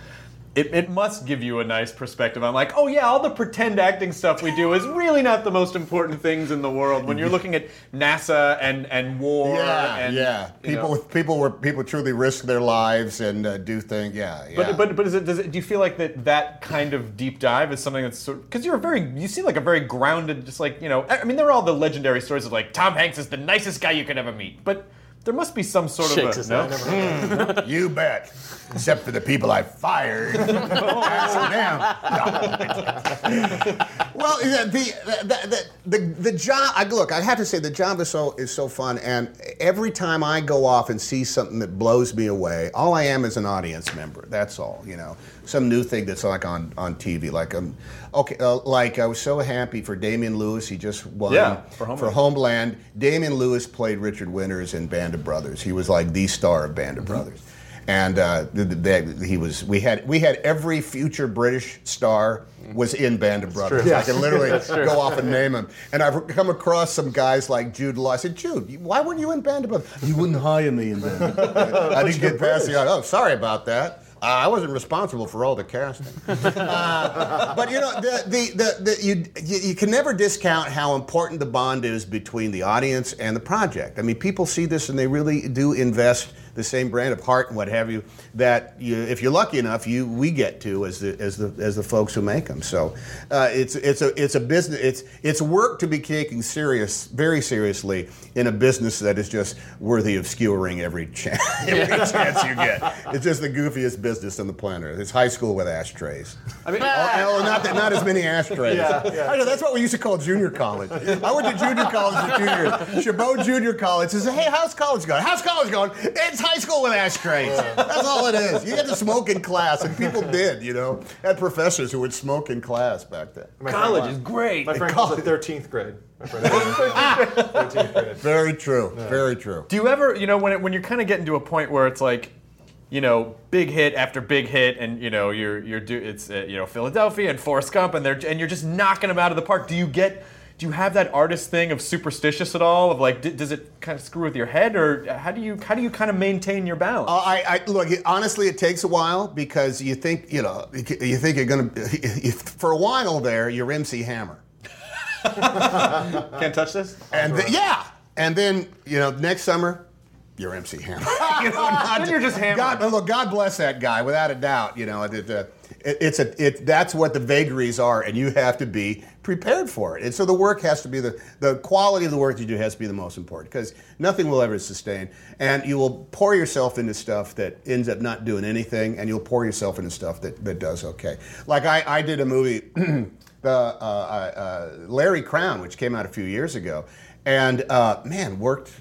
It, it must give you a nice perspective on like, oh yeah, all the pretend acting stuff we do is really not the most important things in the world. When you're looking at NASA and, and war,
yeah,
and
yeah. People
know.
people were people truly risk their lives and uh, do things. Yeah, yeah.
But, but but is it, does it do you feel like that that kind of deep dive is something that's sort because you're a very you seem like a very grounded just like you know I I mean there are all the legendary stories of like Tom Hanks is the nicest guy you could ever meet but there must be some sort
Shakes
of
his
a
head. Hmm.
no?
You bet. Except for the people I fired. Ask them. well, the, the, the, the, the job, I, look, I have to say, the job is so, is so fun. And every time I go off and see something that blows me away, all I am is an audience member. That's all, you know. Some new thing that's like on, on TV. Like, um, okay, uh, like I was so happy for Damian Lewis. He just won
Yeah, for Homeland.
for Homeland. Damian Lewis played Richard Winters in Band of Brothers. He was like the star of Band of
Mm-hmm.
Brothers. And uh, the, the, the- he was. We had we had every future British star was in Band of Brothers.
true.
I can literally go off and name them. And I've come across some guys like Jude Law. I said, Jude, why weren't you in Band of Brothers? You wouldn't hire me in Band of Brothers. I didn't get past the. Oh, sorry about that. Uh, I wasn't responsible for all the casting. Uh, but you know, the, the, the, you, you can never discount how important the bond is between the audience and the project. I mean, people see this and they really do invest the same brand of heart and what have you that you, if you're lucky enough, you we get to as the as the as the folks who make them. So uh, it's it's a it's a business. It's it's work to be taken serious, very seriously in a business that is just worthy of skewering every chance every chance you get. It's just the goofiest business on the planet. It's high school with ashtrays.
I mean,
Oh, not that, not as many ashtrays.
Yeah, yeah.
I know that's what we used to call junior college. I went to junior college for two years. Chabot Junior College says, "Hey, how's college going? How's college going? It's high school with ashtrays. That's all it is. You get to smoke in class, and people did. You know, had professors who would smoke in class back then.
my
College
was-
is great.
My friend calls it 13th grade. My friend 13th grade.
Very true. Very true.
Do you ever, you know, when it, when you're kind of getting to a point where it's like, you know, big hit after big hit, and you know, you're you're do it's uh, you know Philadelphia and Forrest Gump, and they're and you're just knocking them out of the park. Do you get do you have that artist thing of superstitious at all? Of like, d- does it kind of screw with your head, or how do you how do you kind of maintain your balance?
Uh, I, I look. It, honestly, it takes a while because you think you know you think you're gonna. For a while there, you're MC Hammer.
Can't touch this.
And th- yeah, and then you know next summer, you're MC Hammer. you know, not
Then you're just Hammer.
God, look, God bless that guy, without a doubt. You know, it, it, it, it's a it. That's what the vagaries are, and you have to be prepared for it. And so the work has to be the the quality of the work you do has to be the most important because nothing will ever sustain. And you will pour yourself into stuff that ends up not doing anything, and you'll pour yourself into stuff that, that does okay. Like I, I did a movie. the uh, uh, Larry Crowne, which came out a few years ago, and uh, man, worked,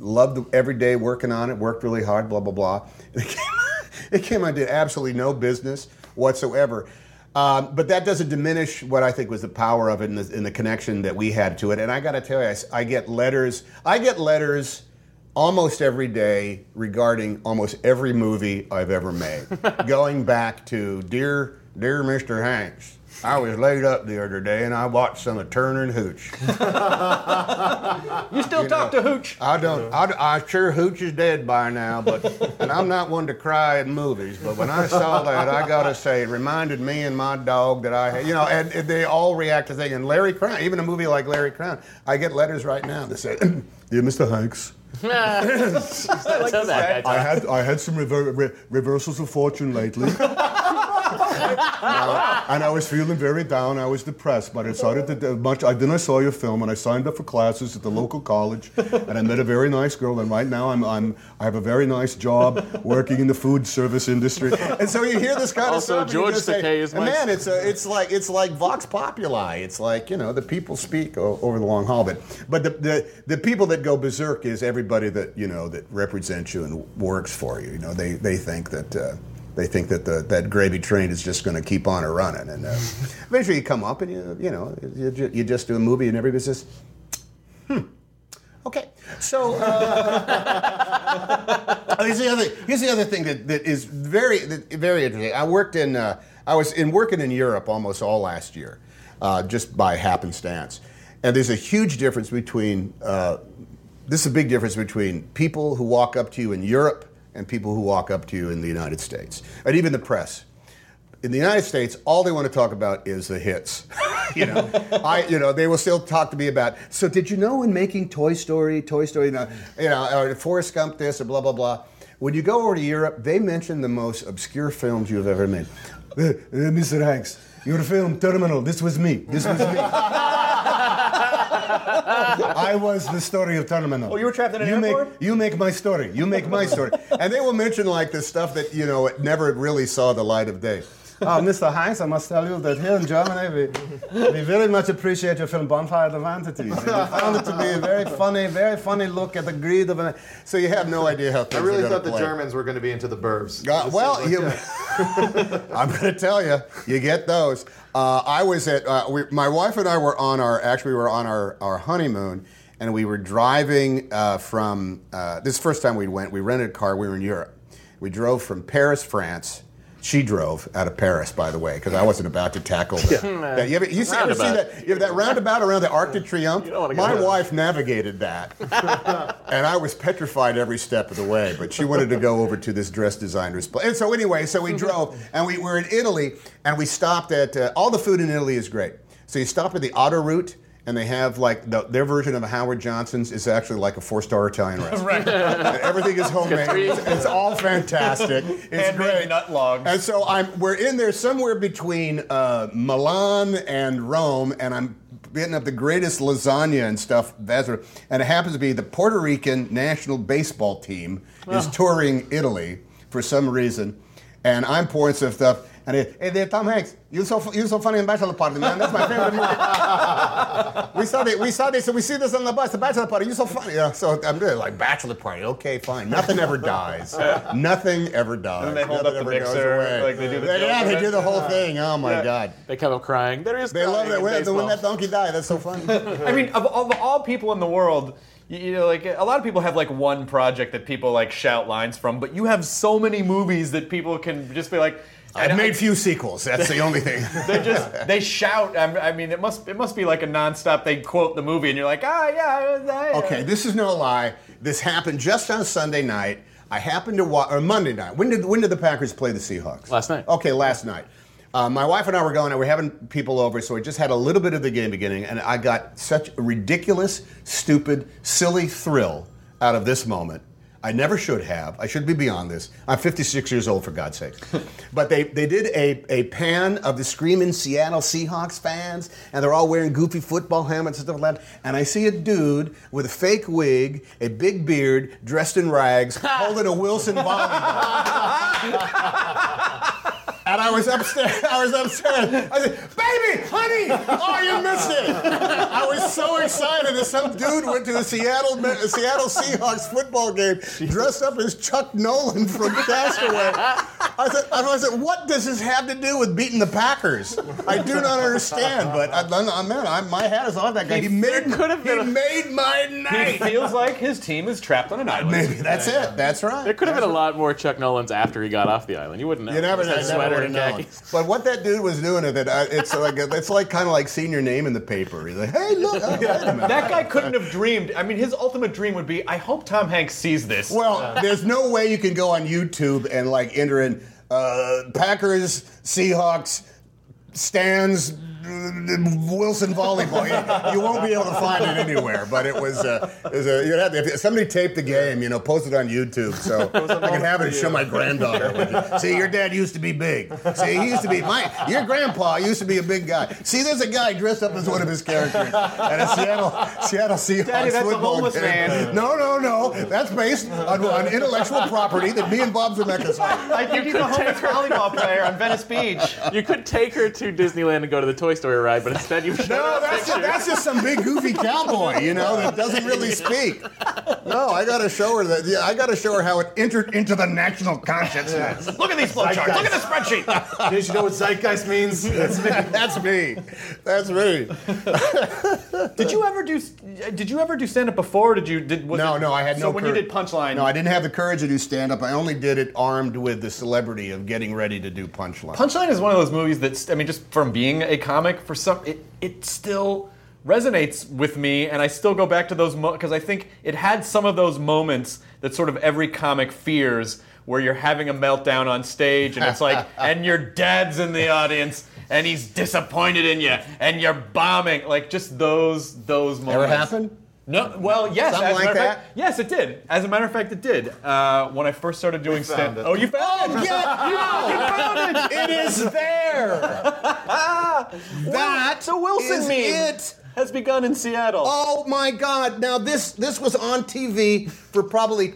loved every day working on it, worked really hard, blah blah blah. It came, it came out did absolutely no business whatsoever. Um, but that doesn't diminish what I think was the power of it and the, and the connection that we had to it. And I got to tell you, I get letters. I get letters almost every day regarding almost every movie I've ever made, going back to dear, dear Mr. Hanks. I was laid up the other day and I watched some of Turner and Hooch.
You still talk to Hooch?
I don't. I, I sure Hooch is dead by now, but and I'm not one to cry in movies. But when I saw that, I gotta say, it reminded me and my dog that I had. You know, and, and they all react to things. And Larry Crowne, even a movie like Larry Crowne, I get letters right now that say, "Dear Mr. Hanks."
Tell that.
I had I had some rever- re- reversals of fortune lately. Uh, and I was feeling very down. I was depressed, but I started to do much. I then I saw your film, and I signed up for classes at the local college, and I met a very nice girl. And right now, I'm, I'm I have a very nice job working in the food service industry. And so you hear this kind
Also,
of stuff. and you
George
just say,
Takei is my-
man, it's a, it's like it's like vox populi. It's like you know the people speak o- over the long haul. But but the, the the people that go berserk is everybody that you know that represents you and works for you. You know they they think that. Uh, they think that the, that gravy train is just going to keep on a running, and uh, eventually you come up and you you know you, you just do a movie and everybody says, "Hmm, okay." So uh, here's the other here's the other thing that, that is very that, very interesting. I worked in uh, I was in working in Europe almost all last year, uh, just by happenstance, and there's a huge difference between. Uh, this is a big difference between people who walk up to you in Europe and people who walk up to you in the United States, and even the press. In the United States, all they want to talk about is the hits. you know, I, you know, they will still talk to me about. So, did you know in making Toy Story, Toy Story, you know, you know or Forrest Gump this or blah blah blah. When you go over to Europe, they mention the most obscure films you've ever made. Uh, uh, Mr. Hanks, your film Terminal. This was me. This was me. I was the story of Terminal.
Oh, you were trapped in an
you
airport?
Make, you make my story. You make my story. and they will mention like the stuff that you know it never really saw the light of day. Oh, Mr. Heinz, I must tell you that here in Germany, we, we very much appreciate your film Bonfire of Entities. And we found it to be a very funny, very funny look at the greed of an. So you have no idea how
I really thought
going
the. Germans were going to be into the burbs.
Uh, well,
seems
you, I'm going to tell you, you get those. Uh, I was at, uh, we, my wife and I were on our, actually, we were on our, our honeymoon, and we were driving uh, from, uh, this first time we went, we rented a car, we were in Europe. We drove from Paris, France. She drove out of Paris, by the way, because I wasn't about to tackle that. Yeah, you ever, you see, ever see that? You that roundabout around the Arc de Triomphe?
don't wanna go
My
there.
wife navigated that, and I was petrified every step of the way. But she wanted to go over to this dress designer's place. And so anyway, so we drove, and we were in Italy, and we stopped at uh, all the food in Italy is great. So you stop at the Auto Route. And they have like the, their version of a Howard Johnson's is actually like a four-star Italian restaurant.
Right.
Everything is homemade. It's, it's all fantastic. It's great.
nut logs.
And so I'm we're in there somewhere between uh, Milan and Rome, and I'm getting up the greatest lasagna and stuff. And it happens to be the Puerto Rican national baseball team is touring Italy for some reason, and I'm pouring some stuff. And it, hey there, Tom Hanks, you're so fu- you so funny in Bachelor Party, man. That's my favorite movie. we saw this. We saw this. So we see this on the bus. The Bachelor Party. You're so funny. Yeah. So I'm doing like Bachelor Party. Okay, fine. Nothing ever dies. Nothing ever dies.
And they hold
Nothing
up the mixer,
away.
like they do the
They- yeah, they do the whole thing. Oh my
Yeah.
god.
They come up crying. There is
They love
crying
that
in
when, when that donkey died. That's so funny.
I mean, of all, of all people in the world, you, you know, like a lot of people have like one project that people like shout lines from, but you have so many movies that people can just be like.
I've
and I-
made few sequels. That's the only thing.
They just they shout. I I mean, it must it must be like a nonstop. They quote the movie, and you're like, ah, yeah. yeah.
Okay, this is no lie. This happened just on Sunday night. I happened to watch, or Monday night. When did when did the Packers play the Seahawks?
Last night.
Okay, last night. Uh, my wife and I were going, and we're having people over, so we just had a little bit of the game beginning, and I got such a ridiculous, stupid, silly thrill out of this moment. I never should have. I should be beyond this. I'm 56 years old, for God's sake. but they, they did a, a pan of the screaming Seattle Seahawks fans, and they're all wearing goofy football helmets and stuff like that. And I see a dude with a fake wig, a big beard, dressed in rags, holding a Wilson volleyball. And I was upstairs. I was upstairs. I said, "Baby, honey, oh, you missed it!" I was so excited that some dude went to a Seattle a Seattle Seahawks football game dressed up as Chuck Noland from Castaway. I said, I said, "What does this have to do with beating the Packers?" I do not understand. But I, I, man, I, my hat is off that guy. He, made
could have
he
been a-
made my night.
He feels like his team is trapped on an island.
Maybe that's it. That's right.
There could have been a lot more Chuck Nolands after he got off the island. You wouldn't know.
You never know.
Just
You
that
never
sweater
would've known. But what that dude was doing, it, uh, it's like it's like kind of like seeing your name in the paper. He's like, "Hey, look, oh, wait a minute."
That guy couldn't have dreamed. I mean, his ultimate dream would be, I hope Tom Hanks sees this.
Well, there's no way you can go on YouTube and like enter in uh, Packers, Seahawks, stands. Wilson volleyball. You, you won't be able to find it anywhere. But it was, uh, it was a, you'd have to, if somebody taped the game, you know, post it on YouTube so I can have it and show my granddaughter. with. See, your dad used to be big. See, he used to be my. Your grandpa used to be a big guy. See, there's a guy dressed up as one of his characters at a Seattle Seattle Seahawks
Daddy, that's a
football
homeless
game.
man.
No, no, no. That's based on, on intellectual property that me and Bob Zemeckis own.
I think he's a homeless volleyball player on Venice Beach.
You could take her to Disneyland and go to the Toy Story ride, but instead you've
No,
her a
that's just, that's just some big goofy cowboy, you know, that doesn't really speak. No, I got to show her that. Yeah, I got to show her how it entered into the national consciousness.
Look at these flowcharts. Look at the spreadsheet.
Did you know what zeitgeist means? That's me.
That's me. That's me.
Did you ever do? Did you ever do stand up before? Or did you? Did was
No,
it-
no, I had
so
no.
when
cour-
you did punchline,
No, I didn't have the courage to do stand up. I only did it armed with the celebrity of getting ready to do punchline.
Punchline is one of those movies that I mean, just from being a comic, for some it it still resonates with me, and I still go back to those because I think it had some of those moments that sort of every comic fears, where you're having a meltdown on stage, and it's like, and your dad's in the audience. And he's disappointed in you, and you're bombing. Like just those those moments.
Ever happen?
No, well, yes.
Something
as a
like
matter of fact- yes, it did. As a matter of fact, it did. Uh, when I first started doing stand.
it.
Oh, you found it.
Yeah,
You found it.
it is there. that
the Wilson
is
meme.
it.
has begun in Seattle.
Oh my God! Now this this was on TV for probably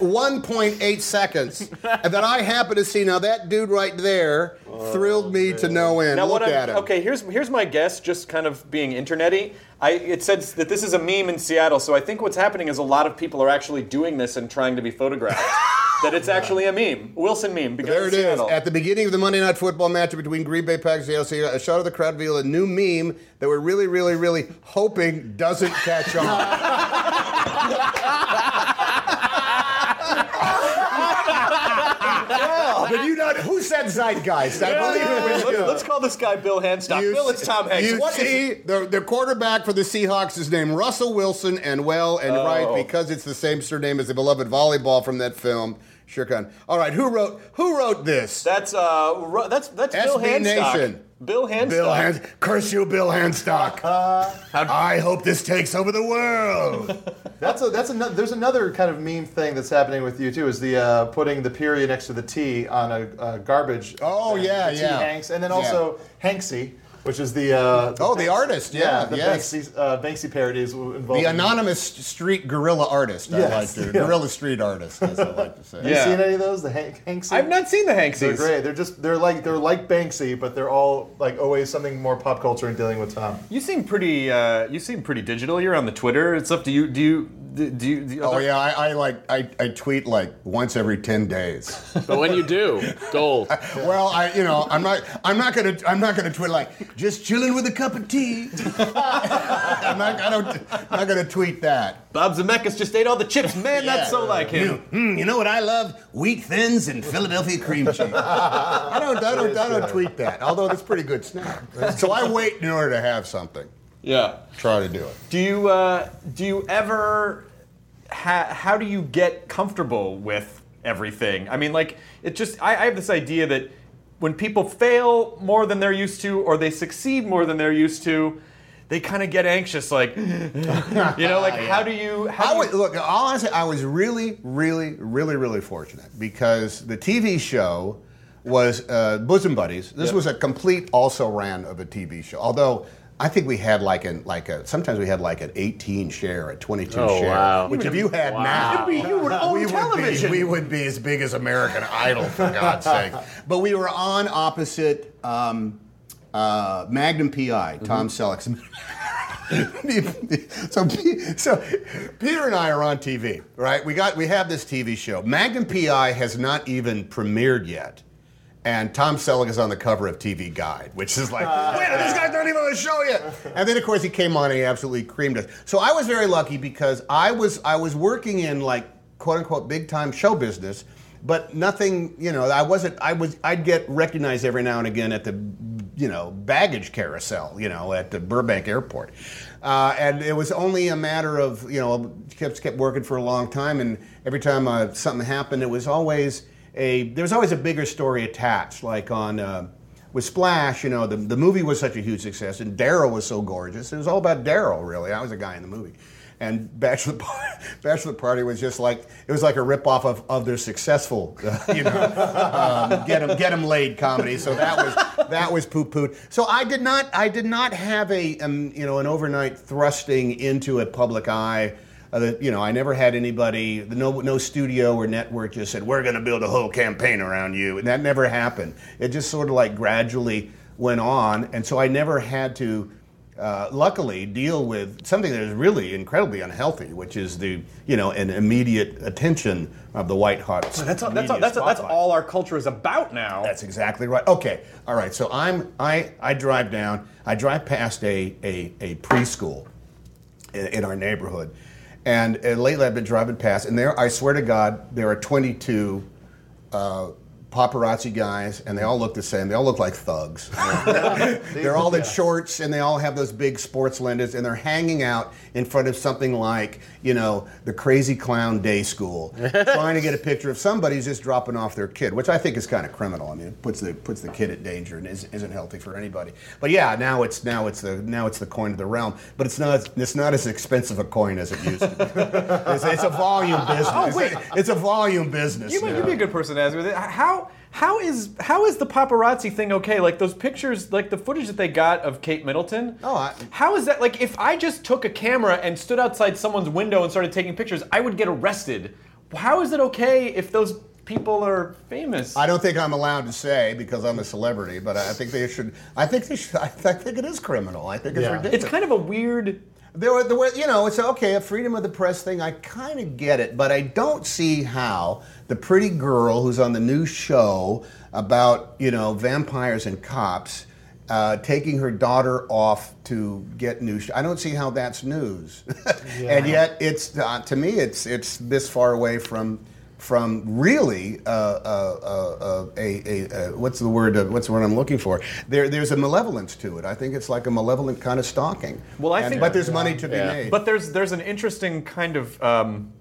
1.8 seconds, and that I happen to see. Now that dude right there oh, thrilled me to no end.
Now
Look
what I'm-
at him.
Okay, here's here's my guess, just kind of being internety. I it says that this is a meme in Seattle, so I think what's happening is a lot of people are actually doing this and trying to be photographed. that it's actually a meme, Wilson meme. Because
There
of
it is.
Seattle.
At the beginning of the Monday Night Football match between Green Bay Packers and Seattle, Seahawks, a shot of the crowd revealed a new meme that we're really, really, really hoping doesn't catch on. but you know who said zeitgeist? I believe it was
Let's,
you.
let's call this guy Bill Hanstock.
You
Bill, it's Tom Hanks.
You
What is
see, the, the quarterback for the Seahawks is named Russell Wilson, and well and
Oh.
right because it's the same surname as the beloved volleyball from that film. Sure can. All right, who wrote who wrote this?
That's uh, Ru- that's that's Bill
SB
Hanstock.
Nation.
Bill Hanstock.
Bill Hans, curse you, Bill Hanstock. I hope this takes over the world.
That's a that's another. There's another kind of meme thing that's happening with you too. Is the uh, putting the period next to the T on a, a garbage.
Oh,
thing,
yeah,
T
yeah.
Hanks, and then
Yeah.
also Hanksy, which is the, uh,
Oh, the artist, yeah,
the
yes.
Banksy, uh, Banksy parodies involving
The anonymous street guerrilla artist, I
Yes,
like to.
yeah.
Guerrilla street artist, as I like to say.
Have you seen any of those? The Hank, Hanksy.
I've not seen the Hanksies.
They're great. They're just they're like they're like Banksy, but they're all like always something more pop culture and dealing with Tom.
You seem pretty. Uh, you seem pretty digital. You're on the Twitter and stuff. Do you? Do you? Do you? Do you
Oh yeah, I, I like I, I tweet like once every ten days.
But when you do, gold.
Well, I you know I'm not I'm not gonna I'm not gonna tweet like just chilling with a cup of tea. I'm not I don't I'm not gonna tweet that.
Bob Zemeckis just ate all the chips. Man, that's so like him.
Hmm, you know what I love? Wheat thins and Philadelphia cream cheese. I don't I don't I don't tweet that. Although that's pretty good snack. So I wait in order to have something.
Yeah.
Try to do it.
Do you? Uh, do you ever? Ha- how do you get comfortable with everything? I mean, like it just. I, I have this idea that when people fail more than they're used to, or they succeed more than they're used to. They kind of get anxious, like, you know, like how do you? How
I
do you
was, look, honestly, I was really, really, really, really fortunate because the TV show was uh, Bosom Buddies. This
Yep.
was a complete also ran of a TV show. Although I think we had like an like a sometimes we had like an 18 share, a 22
Oh,
share,
wow.
which if you had
Wow.
now,
be- you would own
we
television.
Would be, we would be as big as American Idol for God's sake. But we were on opposite. Um, uh, Magnum PI, Tom Selleck. so, so Peter and I are on TV, right? We got we have this TV show. Magnum PI has not even premiered yet. And Tom Selleck is on the cover of TV Guide, which is like, wait, this guy's not even on the show yet. And then of course he came on and he absolutely creamed us. So I was very lucky because I was I was working in like quote unquote big time show business, but nothing, you know, I wasn't I was I'd get recognized every now and again at the you know, baggage carousel, you know, at the Burbank airport. Uh, and it was only a matter of, you know, kept, kept working for a long time. And every time uh, something happened, it was always a, there was always a bigger story attached. Like on, uh, with Splash, you know, the, the movie was such a huge success and Daryl was so gorgeous. It was all about Daryl, really. I was a guy in the movie. And Bachelor, Par- Bachelor Party was just like it was like a ripoff of, of their successful, you know, um, get them get 'em laid comedy. So that was that was poo pooed. So I did not I did not have a um, you know an overnight thrusting into a public eye. Uh, that, you know, I never had anybody, no no studio or network just said we're going to build a whole campaign around you, and that never happened. It just sort of like gradually went on, and so I never had to uh, luckily deal with something that is really incredibly unhealthy, which is the you know an immediate attention of the white hot.
That's all, that's, all, that's, that's all our culture is about now.
That's exactly right. Okay, all right. So I'm I I drive down. I drive past a a, a preschool in, in our neighborhood, and uh, lately I've been driving past, and there I swear to God there are 22. Uh, paparazzi guys and they all look the same they all look like thugs they're all in shorts and they all have those big sports lenses and they're hanging out in front of something like you know the crazy clown day school trying to get a picture of somebody who's just dropping off their kid which i think is kind of criminal i mean it puts the puts the kid at danger and is, isn't healthy for anybody but yeah now it's now it's the now it's the coin of the realm but it's not it's not as expensive a coin as it used to be it's, it's a volume business
Oh, wait.
it's a volume business
You might, you'd be a good person to ask me. that. How How is how is the paparazzi thing okay? Like those pictures, like the footage that they got of Kate Middleton.
Oh, I-
how is that? Like if I just took a camera and stood outside someone's window and started taking pictures, I would get arrested. How is it okay if those people are famous?
I don't think I'm allowed to say because I'm a celebrity, but I think they should. I think they should. I think it is criminal. I think it's
Yeah.
ridiculous.
it's kind of a weird.
There were, there were, you know, it's okay, a freedom of the press thing. I kind of get it, but I don't see how the pretty girl who's on the new show about, you know, vampires and cops uh, taking her daughter off to get news. I don't see how that's news, and yet it's uh, to me, it's it's this far away from. From really uh, uh, uh, uh, a, a, uh, what's the word? Uh, what's the word I'm looking for? There, there's a malevolence to it. I think it's like a malevolent kind of stalking.
Well, I
And-
think-
but there's money to be made.
But there's there's an interesting kind of. Um,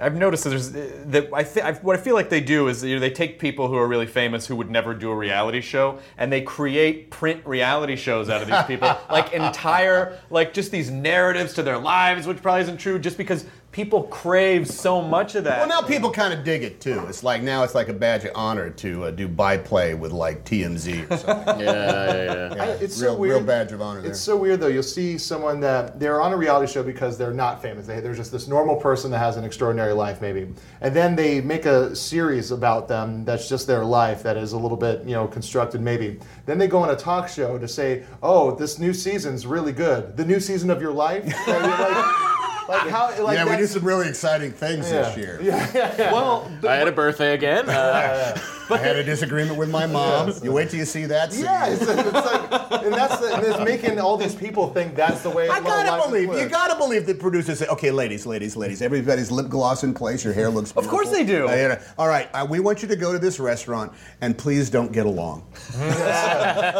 I've noticed that there's that I th- I, what I feel like they do is you know, they take people who are really famous who would never do a reality show and they create print reality shows out of these people like entire like just these narratives to their lives which probably isn't true just because people crave so much of that.
Well, now people kind of dig it too. It's like now it's like a badge of honor to uh, do byplay with like TMZ or something.
Yeah, yeah, yeah.
Yeah,
I- it's
real,
so weird.
real badge of honor there.
It's so weird though. You'll see someone that they're on a reality show because they're not famous. They, they're just this normal person that has an extraordinary life, maybe, and then they make a series about them that's just their life that is a little bit, you know, constructed, maybe. Then they go on a talk show to say, "Oh, this new season's really good. The new season of your life." And you're like, like how? Like
yeah, we
that's-
did some really exciting things this
Yeah.
year.
well,
I had a birthday again. Uh,
I had a disagreement with my mom. You wait till you see that scene.
Yeah, it's, it's like, and that's the, and it's making all these people think that's the way.
I
what a
gotta believe you gotta believe the producers say, okay, ladies, ladies, ladies, everybody's lip gloss in place. Your hair looks. Beautiful.
Of course they do.
Uh, you know, all right, uh, we want you to go to this restaurant and please don't get along.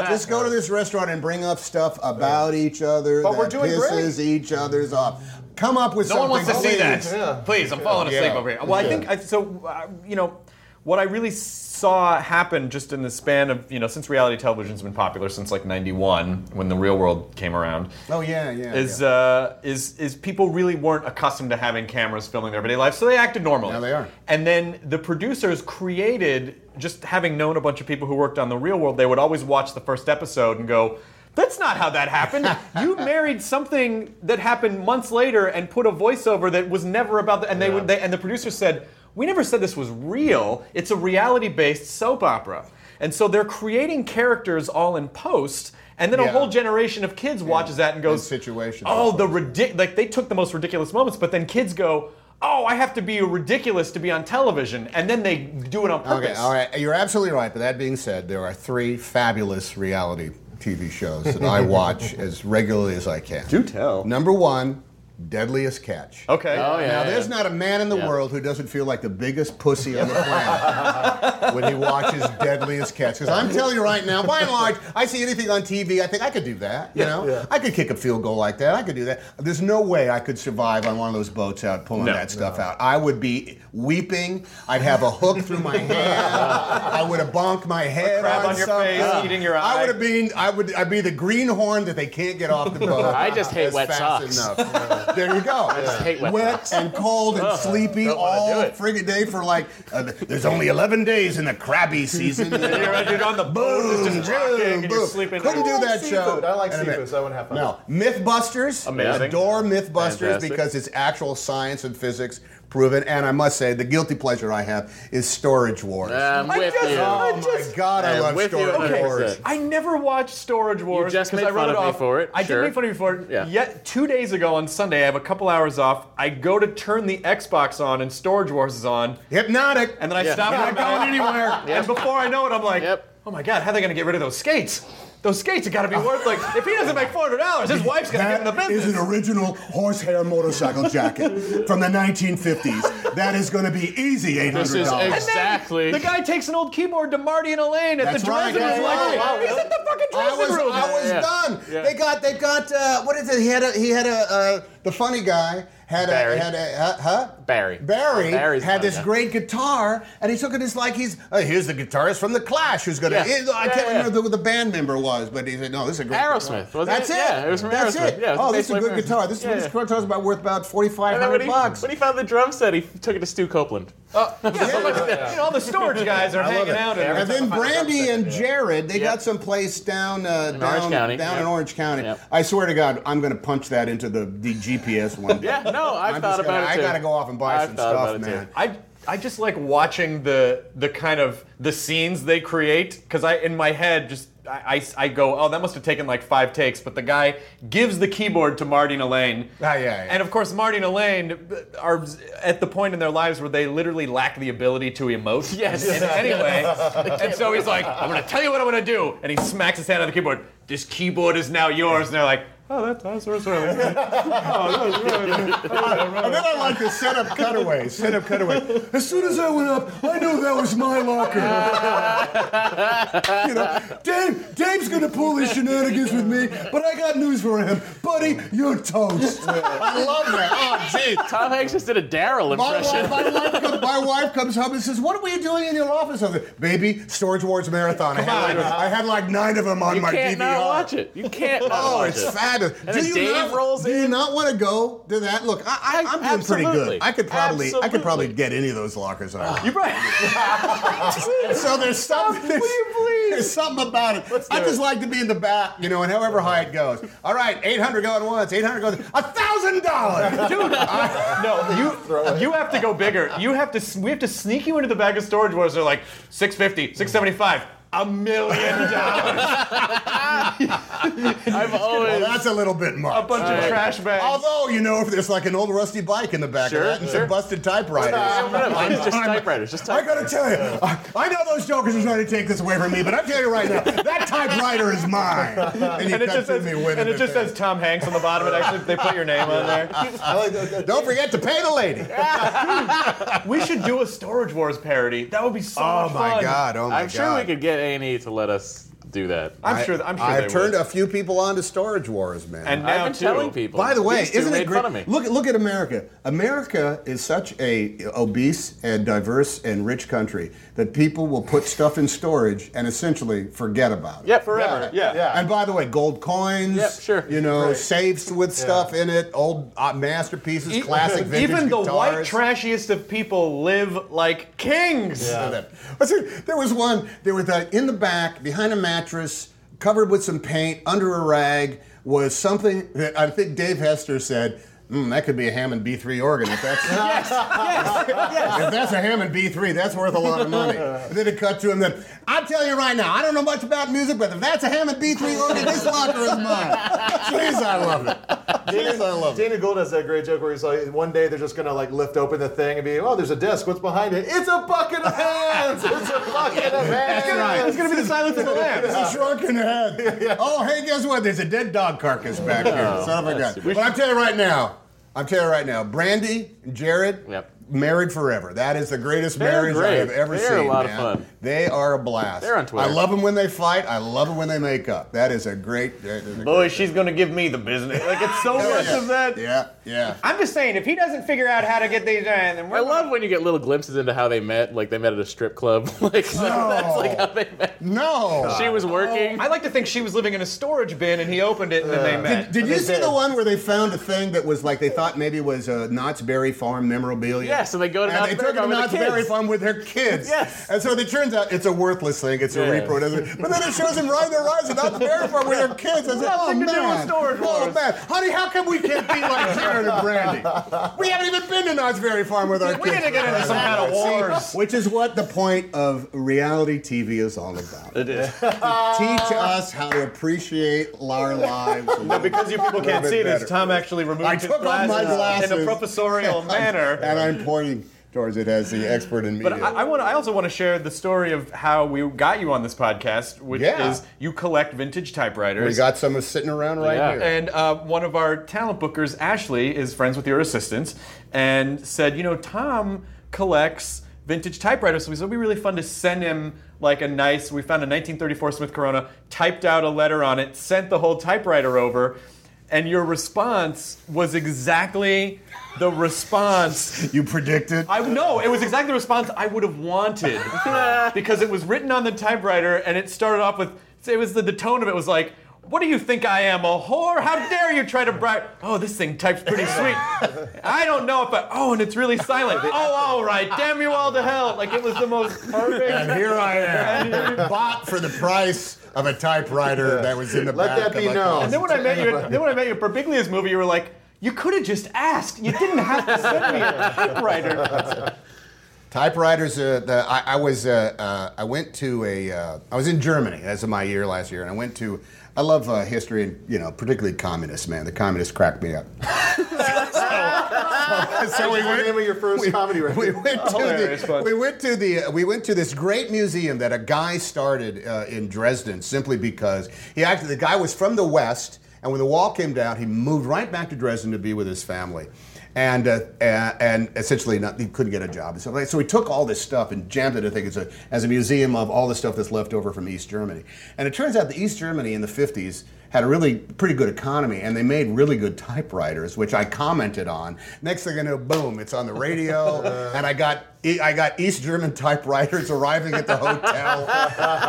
Just go to this restaurant and bring up stuff about each other
But
that
we're doing
pisses each other's off. Come up with
No
something.
one wants to see that.
Yeah.
Please, I'm falling asleep
Yeah.
over here. Well, I think I, so. Uh, you know, what I really saw happen just in the span of you know since reality television's been popular since like '91 when the Real World came around.
Oh yeah, yeah.
Is
yeah.
uh, is is people really weren't accustomed to having cameras filming their everyday life, so they acted normally.
Now they are.
And then the producers created, just having known a bunch of people who worked on the Real World, they would always watch the first episode and go. That's not how that happened. you married something that happened months later and put a voiceover that was never about the, and they would they, and the producers said, "We never said this was real. It's a reality-based soap opera." And so they're creating characters all in post, and then a whole generation of kids watches that and goes,
And situations
"Oh, the
post.
ridic like they took the most ridiculous moments, but then kids go." Oh, I have to be ridiculous to be on television, and then they do it on purpose.
Okay, all right. You're absolutely right. But that being said, there are three fabulous reality TV shows that I watch as regularly as I can.
Do tell.
Number one, Deadliest Catch.
Okay.
Oh, yeah.
Now, there's not a man in the
Yeah.
world who doesn't feel like the biggest pussy on the planet when he watches Deadliest Catch. Because I'm telling you right now, by and large, I see anything on TV, I think I could do that. You know, I could kick a field goal like that. I could do that. There's no way I could survive on one of those boats out pulling
No.
that stuff out. I would be weeping. I'd have a hook through my hand. I would have bonked my head
crab
on,
on your
something.
face, eating your
I would have been. I would. I'd be the greenhorn that they can't get off the boat.
I just hate wet
fast
socks.
Enough. There you go. I
just hate wet socks.
and cold and sleepy all
do
friggin' day for like. Uh, there's only 11 days in the crabby season.
You're, you're on the boat,
Boom,
it's just rocking, and you're sleeping.
Couldn't do
I like
that show.
I like
And
seafood, so I wouldn't have fun.
No, MythBusters.
Amazing.
Adore MythBusters
Fantastic.
because it's actual science and physics proven. And I must say, the guilty pleasure I have is Storage Wars.
I'm
I
with
just-
you.
oh
I
my
just-
God, I
I'm
love
with you
Storage
100%.
Wars.
I never watched Storage Wars.
just
'cause
made
I wrote
fun
it
of me
off.
for it,
I
sure.
did make fun of you for it.
Yeah.
Yet two days ago on Sunday, I have a couple hours off. I go to turn the Xbox on, and Storage Wars is on,
Hypnotic.
and then I
Yeah.
stop.
You're
for a
not going
minute,
anywhere.
And before I know it, I'm like,
Yep.
oh my god, how are they going to get rid of those skates? Those skates have got to be worth like if he doesn't make four hundred dollars, his wife's going to get in the
That
business.
is an original horsehair motorcycle jacket from the 1950s. That is going to be easy $800.
This is
And then
Exactly.
The guy takes an old keyboard to Marty and Elaine at
That's
the
right.
Dresden Room.
Yeah,
like,
yeah,
he's
yeah.
in the fucking
I
dressing
was,
room.
I was
Yeah.
done.
Yeah.
They got, they got. Uh, what is it? He had a, he had a, uh, the funny guy had
Barry.
a, had a, uh, huh?
Barry.
Barry
Barry's
had this great guitar, and he took it as like he's uh, here's the guitarist from the Clash who's gonna.
Yeah.
I
Yeah,
can't
yeah.
remember who the band member was, but he said no, this is a great
Aerosmith,
guitar. That's
it?
it.
Yeah, it was from
That's
Aerosmith.
it.
Yeah, it
oh, this is a good guitar. This is
Yeah,
this
yeah.
guitar's about worth about forty five hundred bucks.
when he found the drum set, he took it to Stu Copeland.
You know, all the storage guys are
I
hanging out in
And then Brandi and Jarrod, they got some place down uh,
In
down,
Orange County.
down in Orange County.
Yep.
I swear to God, I'm going to punch that into the, the GPS one. day.
Yeah, no, I've
I'm
thought about
gonna-
it too.
I got to go off and buy
I've
some stuff,
about too.
man.
I I just like watching the the kind of the scenes they create because I in my head just I, I, I go oh that must have taken like five takes but the guy gives the keyboard to Marty and Elaine.
Ah, yeah, yeah.
and of course Marty and Elaine are at the point in their lives where they literally lack the ability to emote.
Yes.
in any way and so he's like I'm gonna tell you what I'm gonna do. And he smacks his hand on the keyboard. This keyboard is now yours. And they're like oh that's that's that's really good.
Oh, and then I like the setup cutaway. Setup cutaway. As soon as I went up, I knew that was my locker. you know, Dave, Dave's gonna pull his shenanigans with me, but I got news for him, buddy. You're toast. I love that. Oh, gee.
Tom Hanks just did a Darrell
My
impression.
wife, my, wife comes, my wife comes home and says, "What were you doing in your office?" I said, "Baby, Storage Wars marathon. I had, like, I had like nine of them on
you
my
can't
DVR."
not watch it. You can't not
Oh,
watch
it's
it.
Fabulous.
And
do you
Dave
not,
rolls
do you not want to go to that? Look, I, I, I'm doing pretty good. I could probably, I could probably get any of those lockers on.
you probably
so there's something. There's, there's something about it. I just like to be in the back, you know, and however high it goes. All right, 800 going once, 800 going, a thousand dollars. dude.
No, you you have to go bigger. You have to we have to sneak you into the bag of storage wars. They're like 650, 675, a million dollars,
I've always.
Well, that's a little bit much.
a bunch of trash bags.
Although, you know, if there's like an old rusty bike in the back
Sure,
of that and
sure.
some busted typewriters.
It's just typewriters. Just
I
typewriters.
gotta tell you, I, I know those jokers are trying to take this away from me, but I'm telling you right now, that typewriter is mine. And,
and it just says,
me
and
it
it just says Tom Hanks on the bottom. It actually they put your name on there.
Oh, like.
Don't forget to pay the lady.
We should do a Storage Wars parody. That would be so
Oh
much
my. God! Oh my god.
I'm sure we could get A and E to let us do that.
I'm sure. I'm sure
I've
they
turned
would.
a few people on to Storage Wars, man.
And
I've
now
been
too.
telling people.
By the way,
These
isn't it great?
fun of.
Look, look at America. America is such a obese and diverse and rich country that people will put stuff in storage and essentially forget about it.
Yep, forever.
Yeah.
Yeah.
And by the way, gold coins.
Yep, sure.
You know,
Right.
safes with stuff in it, old uh, masterpieces,
E-
classic vintage
Even the white trashiest of people live like kings.
that. What's it- There was one. There was that in the back, behind a mattress, covered with some paint, under a rag, was something that I think Dave Hester said. Mm, that could be a Hammond B3 organ. If that's yes. if that's a Hammond B3, that's worth a lot of money. And then it cut to him. Then I tell you right now, I don't know much about music, but if that's a Hammond B3 organ, this locker is mine. Jeez, I love it. Jeez, I love it.
Dana Gould has that great joke where he's like, one day they're just gonna like lift open the thing and be, oh, there's a desk. What's behind it? It's a bucket of hands. It's a bucket of hands.
That's right.
It's gonna be the Silence of the Lambs.
It's a shrunken head. Oh, hey, guess what? There's a dead dog carcass back here. Son of a gun. But I'm telling you right now, I'm telling you right now, Brandi and Jarrod,
Yep.
Married forever. That is the greatest
They're
marriage I have ever
They're a
seen.
lot of fun.
They are a blast.
They're on Twitter.
I love them when they fight. I love them when they make up. That is a great. that is a
Boy,
great-
she's gonna give me the business. Like it's so much
yeah.
of that.
Yeah, yeah.
I'm just saying, if he doesn't figure out how to get these, uh, then we're
I love when you get little glimpses into how they met. Like they met at a strip club. like that's like how they met.
No.
She was working.
I like to think she was living in a storage bin and he opened it and then they met.
Did you see
did.
the one where they found a thing that was like they thought maybe was a Knott's Berry Farm memorabilia?
Yes, and they go to
and
Knott's
they
Berry
took it to
Farm with
Knott's
the
Berry. Farm with their kids.
Yes.
And so it turns out it's a worthless thing. It's a
Yeah.
repro. doesn't it? But then it shows them riding their rides at Knott's Berry Farm with their kids. I said, oh
Nothing to do with
man, oh
Wars."
man, honey, how come we can't be like Jarrod and Brandi? We haven't even been to Knott's Berry Farm with our
We
kids.
We need to get into some kind of
See,
wars.
which is what the point of reality TV is all about.
It is.
Teach us how to appreciate our lives. a
No, because you people can't see this. Tom actually removed
I
his
took off my glasses
in a professorial manner.
and I'm pointing towards it as the expert in media.
But I, I want. I also want to share the story of how we got you on this podcast, which
Yeah.
is you collect vintage typewriters.
we got some sitting around right
Yeah.
here.
And uh, one of our talent bookers, Ashley, is friends with your assistants, and said, you know, Tom collects vintage typewriters, so we said it'd be really fun to send him like a nice. We found a 1934 Smith Corona, typed out a letter on it, sent the whole typewriter over, and your response was exactly the response.
you predicted.
I no, it was exactly the response I would have wanted because it was written on the typewriter and it started off with it was the, the tone of it was like What do you think I am, a whore? How dare you try to bribe? Oh, this thing types pretty sweet. I don't know if I. Oh, and it's really silent. Oh, all right. Damn you all to hell. Like it was the most perfect.
And here I am, bought for the price of a typewriter that was in the
Let
back
Let
that
be
my
known.
And then when I met you, then when I met you at Birbiglia's movie, you were like, you could have just asked. You didn't have to send me a typewriter.
Typewriters. Uh, the, I, I was. Uh, uh, I went to a. Uh, I was in Germany. That's my year last year, and I went to. I love uh, history, and you know, particularly communists. Man, the communists cracked me up. so we
What's the
went.
name of your first comedy
We went to
Hilarious,
the, we went to the we went to this great museum that a guy started uh, in Dresden simply because he actually the guy was from the west and when the wall came down he moved right back to Dresden to be with his family and uh, and, essentially not, he couldn't get a job. So so he took all this stuff and jammed it I think a as a museum of all the stuff that's left over from East Germany. And it turns out that East Germany in the 50s had a really pretty good economy and they made really good typewriters which I commented on. Next thing I know boom it's on the radio and I got I got East German typewriters arriving at the hotel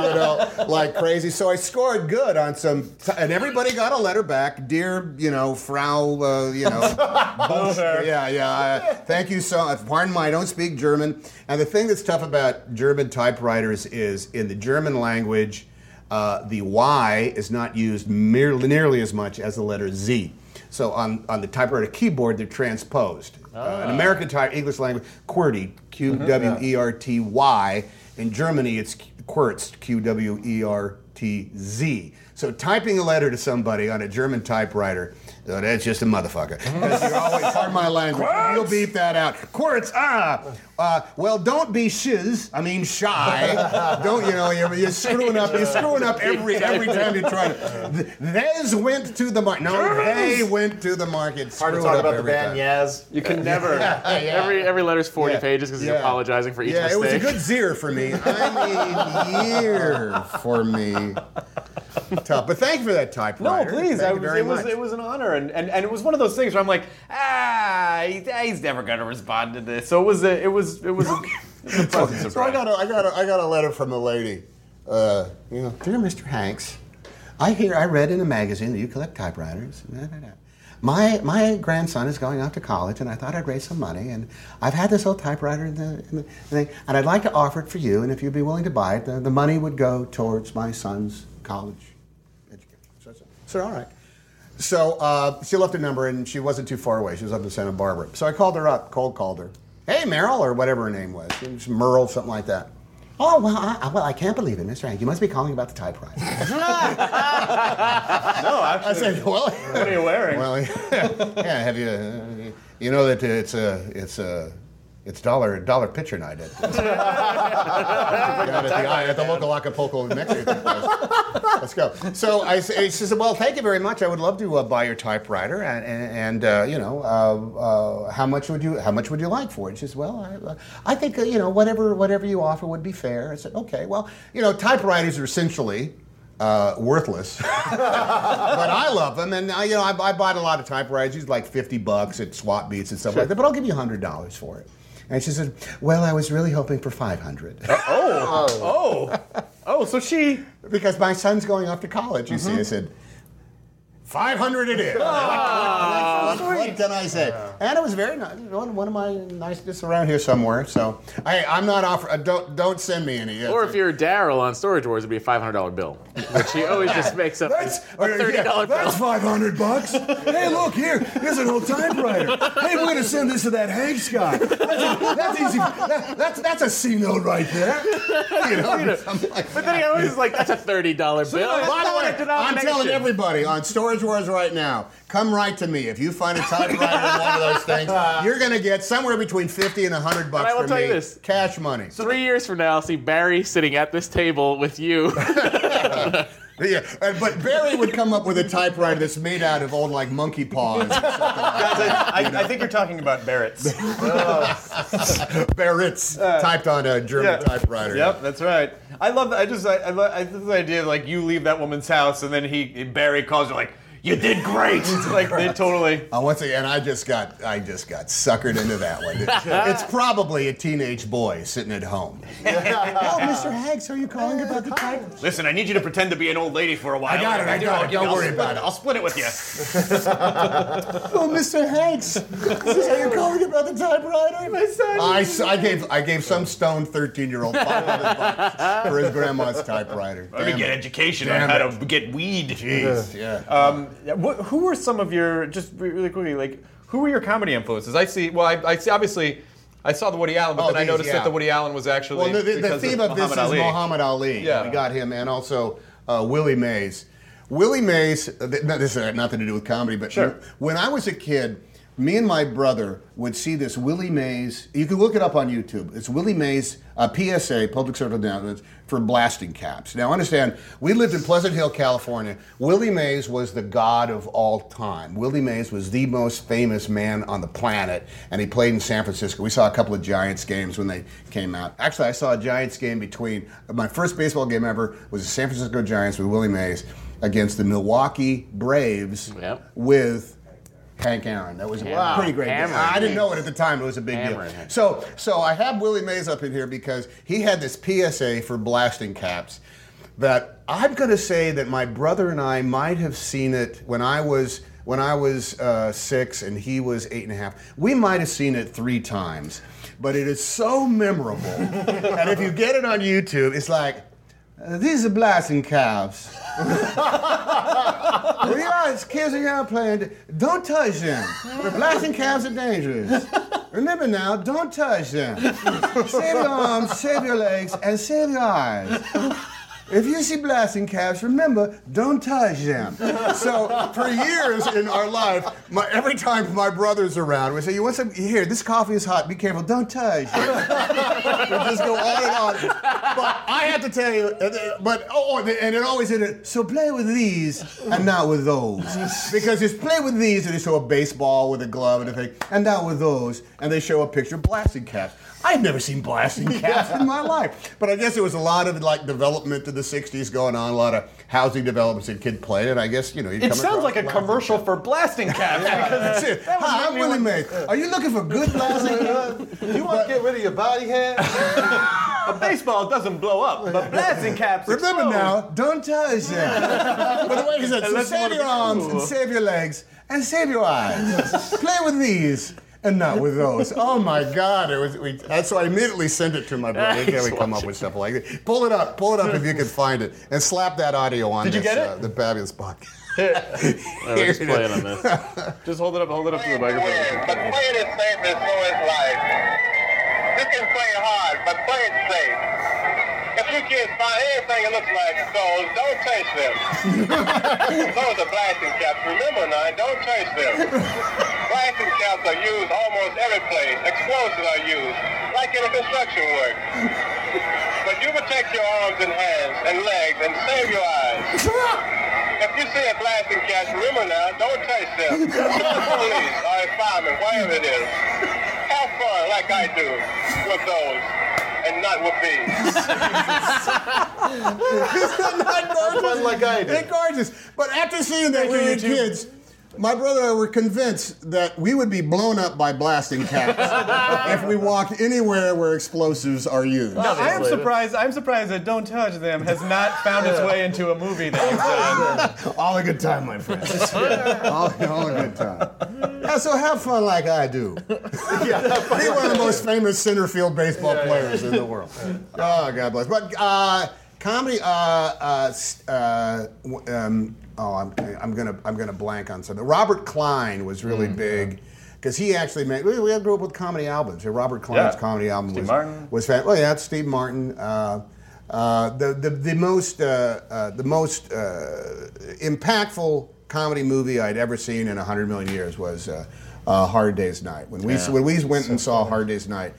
you know like crazy. So I scored good on some and everybody got a letter back. Dear you know Frau uh, you know Bush, yeah yeah uh, thank you so much pardon my I don't speak German. And the thing that's tough about German typewriters is in the German language uh, the Y is not used merely, nearly as much as the letter Z. So on, on the typewriter keyboard, they're transposed. Uh, in American type, English language, QWERTY, Q W E R T Y. In Germany, it's QWERTZ, Q W E R T Z. So typing a letter to somebody on a German typewriter, uh, that's just a motherfucker. 'Cause you're always, pardon my language, you'll beep that out. Quartz, ah! Uh, well, don't be shiz, I mean shy. don't, you know, you're, you're screwing up, you're screwing up every every time you try to. Th- went to the market. No, they went to the market.
Hard to talk about the band
time.
Yaz.
You can never.
Every every letter's 40
Yeah.
pages because he's
Yeah.
apologizing for each
Yeah, it was a good zero for me. I mean, year for me. Tough, but thank you for that typewriter.
No,
please.
I it, was,
much.
it was an honor. And, and, and it was one of those things where I'm like, ah, he- he's never going to respond to this. So it was a, it was, it was a, it was a pleasant
So I got a, I got a, I got a letter from a lady. Uh, you know, dear Mr. Hanks, I hear I read in a magazine that you collect typewriters. Da, da, da. My my grandson is going off to college, and I thought I'd raise some money. And I've had this old typewriter in the, in the and I'd like to offer it for you. And if you'd be willing to buy it, the, the money would go towards my son's college education. So I said, so all right. So uh, she left a number, and she wasn't too far away. She was up in Santa Barbara. So I called her up, cold called her. Hey, Meryl, or whatever her name was. It was Merle, something like that. Oh, well, I, I- well, I can't believe it, Mr. Hank. You must be calling about the typewriter.
No,
I said, well,
what are you wearing?
well, yeah, have you, uh, you know that it's a, it's a, it's dollar dollar picture night at, down at, the, at the local Acapulco Mexican place. Let's go. So I, she said, "Well, thank you very much. I would love to uh, buy your typewriter, and, and, and uh, you know, uh, uh, how much would you how much would you like for it?" She says, "Well, I, uh, I think uh, you know whatever whatever you offer would be fair." I said, "Okay. Well, you know, typewriters are essentially." Uh, worthless, but I love them, and uh, you know I, I bought a lot of typewriters. These like fifty bucks at swap beats and stuff like that. But I'll give you hundred dollars for it. And she said, "Well, I was really hoping for five hundred.
Uh, oh, oh, oh, oh! so she.
because my son's going off to college. You see, I mm-hmm. said, 500 it is. Ah. What, what- what can I say? And it was very nice. One, one of my nicest around here somewhere. So I, I'm not offering. Uh, don't don't send me any.
Or if you're Darrell on Storage Wars, it'd be a $500 bill, which he always just makes up
That's,
a uh, $30 bill.
that's 500 bucks. hey, look here. Here's an old typewriter. Hey, we're gonna send this to that Hanks guy. That's, a, that's easy. That, that's that's a C note right there. You know. something like
But then he always is like, that's a $30 bill.
By
That's
the
not a
I'm telling everybody on Storage Wars right now, come right to me. If you find a typewriter in one of those things, you're going to get somewhere between 50 and 100 bucks
I will
from
tell
me.
you this.
Cash money.
So Three years from now, I'll see Barry sitting at this table with you.
Yeah, and- but Barry would come up with a typewriter that's made out of old like monkey paws.
Guys, I, I, I think you're talking about Barrett's.
Barrett's uh, typed on a German typewriter.
Yep, that's right. I love. I just. I, I love I love the idea of like you leave that woman's house and then he Barry calls you like. You did great. like they totally.
Uh, once again, I just got I just got suckered into that one. it's probably a teenage boy sitting at home. oh, Mr. Hanks, are you calling about the type?
Listen, I need you to pretend to be an old lady for a while.
I got it, I
do,
got
I'll
it. Don't
I'll
worry
split-
about it.
I'll split it with you.
Oh, Mr. Hanks, are you're calling about the typewriter?
My son.
I, s- I gave I gave some stone 13 year old 500 bucks for his grandma's typewriter.
Let me
Damn
get education
Damn
on how
it.
to get weed.
Jeez, yeah.
Um, yeah, wh- who were some of your just really quickly like who were your comedy influences? I see. Well, I, I see. Obviously, I saw the Woody Allen, but
Oh,
then I noticed
yeah.
that the Woody Allen was actually
Well, the, the, the theme of, this
Muhammad
is Muhammad Ali.
Yeah.
We got him, and also uh, Willie Mays. Willie Mays, uh, th- no, this had nothing to do with comedy, but
Sure.
when I was a kid, me and my brother would see this Willie Mays. You can look it up on YouTube. It's Willie Mays uh, PSA, public service announcements for blasting caps. Now, understand, we lived in Pleasant Hill, California. Willie Mays was the god of all time. Willie Mays was the most famous man on the planet, and he played in San Francisco. We saw a couple of Giants games when they came out. Actually, I saw a Giants game between my first baseball game ever was the San Francisco Giants with Willie Mays against the Milwaukee Braves
Yep.
with Hank Aaron. That was a
Wow.
pretty great.
Hammering
I didn't know it at the time. It was a big
Hammering
deal. So, so I have Willie Mays up in here because he had this PSA for blasting caps that I'm going to say that my brother and I might have seen it when I was when I was uh, six and he was eight and a half. We might have seen it three times, but it is so memorable. and if you get it on YouTube, it's like. Uh, these are blasting. Well, you guys, kids are out playing. Don't touch them. The blasting caps are dangerous. Remember now, don't touch them. Save your arms, save your legs, and save your eyes. If you see blasting caps, remember, don't touch them. So for years in our life, my, every time my brother's around, we say, "You want some? Here, this coffee is hot. Be careful. Don't touch." we just go on and on. But I have to tell you, uh, but oh, and it always ended. So play with these and not with those, because it's play with these and they show a baseball with a glove and a thing, and not with those, and they show a picture of blasting caps. I've never seen blasting caps in my life, but I guess it was a lot of like development to the '60s going on, a lot of housing developments and kid played, and I guess you know. you'd
It
come
sounds like a commercial
caps.
for blasting caps.
That's it.
That
Hi, I'm
maybe
Willie
what-
Mays. Are you looking for good blasting caps?
You want to get rid of your body hair?
A baseball doesn't blow up, but blasting caps.
Remember
explode.
now, don't touch them. but the way he said, so
Unless you
save your arms
cool.
and save your legs and save your eyes. Play with these and not with those. Oh my God! It was. We, that's why I immediately sent it to my brother. Can we come up with stuff like that? Pull it up. Pull it up if you can find it, and slap that audio on
Did you get it?
Uh, the fabulous podcast.
Oh,
Here
just
it
play it on this. Just hold it up. Hold it up to the
But
microphone.
playing it safe is so is life. You can play hard, but play it safe. If you kids find anything that looks like stones, don't touch them. Those are blasting caps. Remember now, don't touch them. Blasting caps are used almost every place. Explosives are used, like in a construction work. But you protect your arms and hands and legs and save your eyes. If you see a blasting cap, remember now, don't touch them. Call the police or a fireman, whatever it is. Have fun like I do with those and not with these.
Have
fun like I did.
They're gorgeous. But after seeing that, we were kids. My brother and I were convinced that we would be blown up by blasting caps if we walked anywhere where explosives are used.
Now, I am surprised. I'm surprised that "Don't Touch Them" has not found its way into a movie that you've done.
All a good time, my friends. all, all a good time. Yeah, so have fun like I do. Be one of the most famous center field baseball players in the world. Oh, God bless. But uh, comedy, uh, uh, uh, um, oh, I'm, I'm gonna I'm gonna blank on something. Robert Klein was really big. Because he actually made, we, we grew up with comedy albums. Yeah, Robert Klein's
Yeah.
comedy album
Steve
was,
Martin.
was fan- well, yeah, it's Steve Martin. Uh, uh, the, the the most uh, uh, the most uh, impactful comedy movie I'd ever seen in a hundred million years was uh, uh, Hard Day's Night. When we
Yeah.
when we went and saw Hard Day's Night,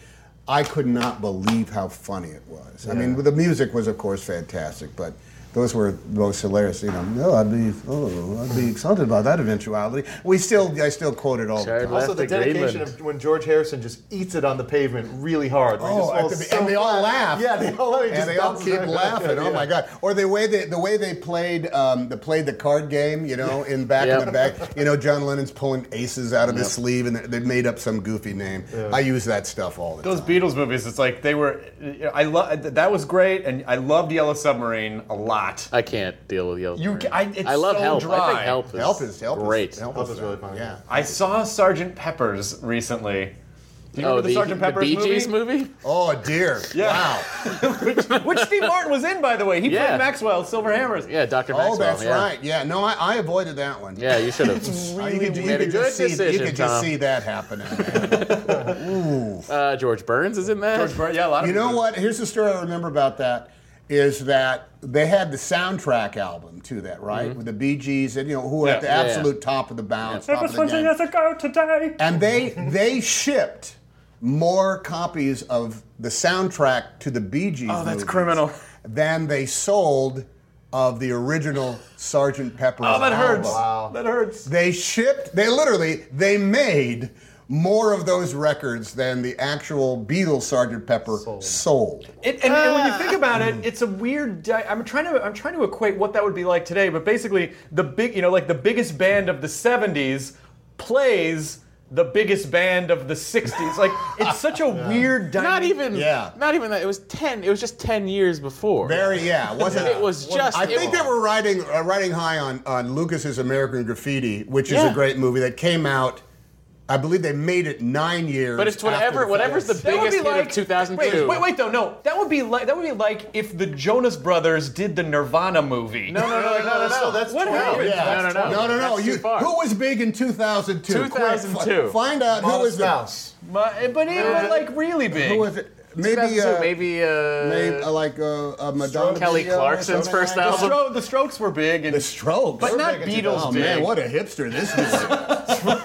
I could not believe how funny it was. I mean, the music was of course fantastic, but those were most hilarious. You know, no, I'd be, oh, I'd be excited about that eventuality. We still, I still quote it all the time.
Also, the dedication
Greenland.
of when George Harrison just eats it on the pavement really hard.
Oh,
just
the-
so
and they all
flat.
laugh.
Yeah, they all laugh.
And
just
they all keep
right back.
laughing. Oh my god! Or the way they the way they played um, the played the card game. You know, in back
Yep.
in the back. You know, John Lennon's pulling aces out of his sleeve, and they made up some goofy name. I use that stuff all the
Those
time.
Those Beatles movies, it's like they were. I love that was great, and I loved Yellow Submarine a lot.
I can't deal with Yellow
You,
Submarine.
I, it's
I love
so
Help.
Dry.
I think Help is,
Help is help
great.
Is, help,
Help
is,
is really funny.
Yeah.
I saw Sergeant Pepper's recently. Do you
oh,
remember the, Sergeant Pepper's the
Bee
movie?
Gees movie?
Oh dear!
Yeah.
Wow.
which Steve Martin was in, by the way. He
Yeah.
played Maxwell, Silver Hammers.
Yeah, Dr. Maxwell.
Oh, that's
yeah.
right. Yeah. No, I, I avoided that one.
Yeah, you should have.
Oh, you could, you
made a
could
good
just see, you
decision,
could just see that happening.
Uh, George Burns is in that.
George Burns, yeah, a lot of
You know what? Here's the story I remember about that is that they had the soundtrack album to that, right? Mm-hmm. With the Bee Gees and you know who were at the
Yeah.
Yeah, yeah.
absolute top of the bounce.
It
top
was 20 years ago today.
And they they shipped more copies of the soundtrack to the Bee Gees
Oh, that's criminal.
than they sold of the original Sergeant Pepper's
Oh, that hurts.
Wow.
That hurts.
They shipped, they literally, they made more of those records than the actual Beatles Sergeant Pepper sold.
It, and, and when you think about it, it's a weird. Di- I'm trying to I'm trying to equate what that would be like today. But basically, the big you know like the biggest band of the '70s plays the biggest band of the '60s. Like it's such a weird.
Not even.
Yeah.
Not even that. It was ten. It was just ten years before.
Very, yeah, wasn't
It was just.
I think
was-
they were riding uh, riding high on on Lucas's American Graffiti, which is
Yeah.
a great movie that came out. I believe they made it nine years.
But it's
after
whatever.
the
Whatever's the.
That
biggest
be
hit
like
of 2002.
Wait, wait, wait, though. No, that would be like that would be like if the Jonas Brothers did the Nirvana movie.
No, no, no, no, no, no.
That's
What
12.
happened?
Yeah.
No, no, no.
no, no, no.
That's
You, who was big in 2002? Quick,
2002.
fi- find out who was
Modest
the,
Mouse.
My- but it was like really big.
who was it? Maybe,
2002,
uh,
maybe. Uh,
maybe uh, like uh, uh, Madonna.
Kelly
video
Clarkson's
something
first
like that.
the,
album.
Stro- the Strokes were big, and
The Strokes.
but not Beatles
Oh
big.
man, what a hipster this is! not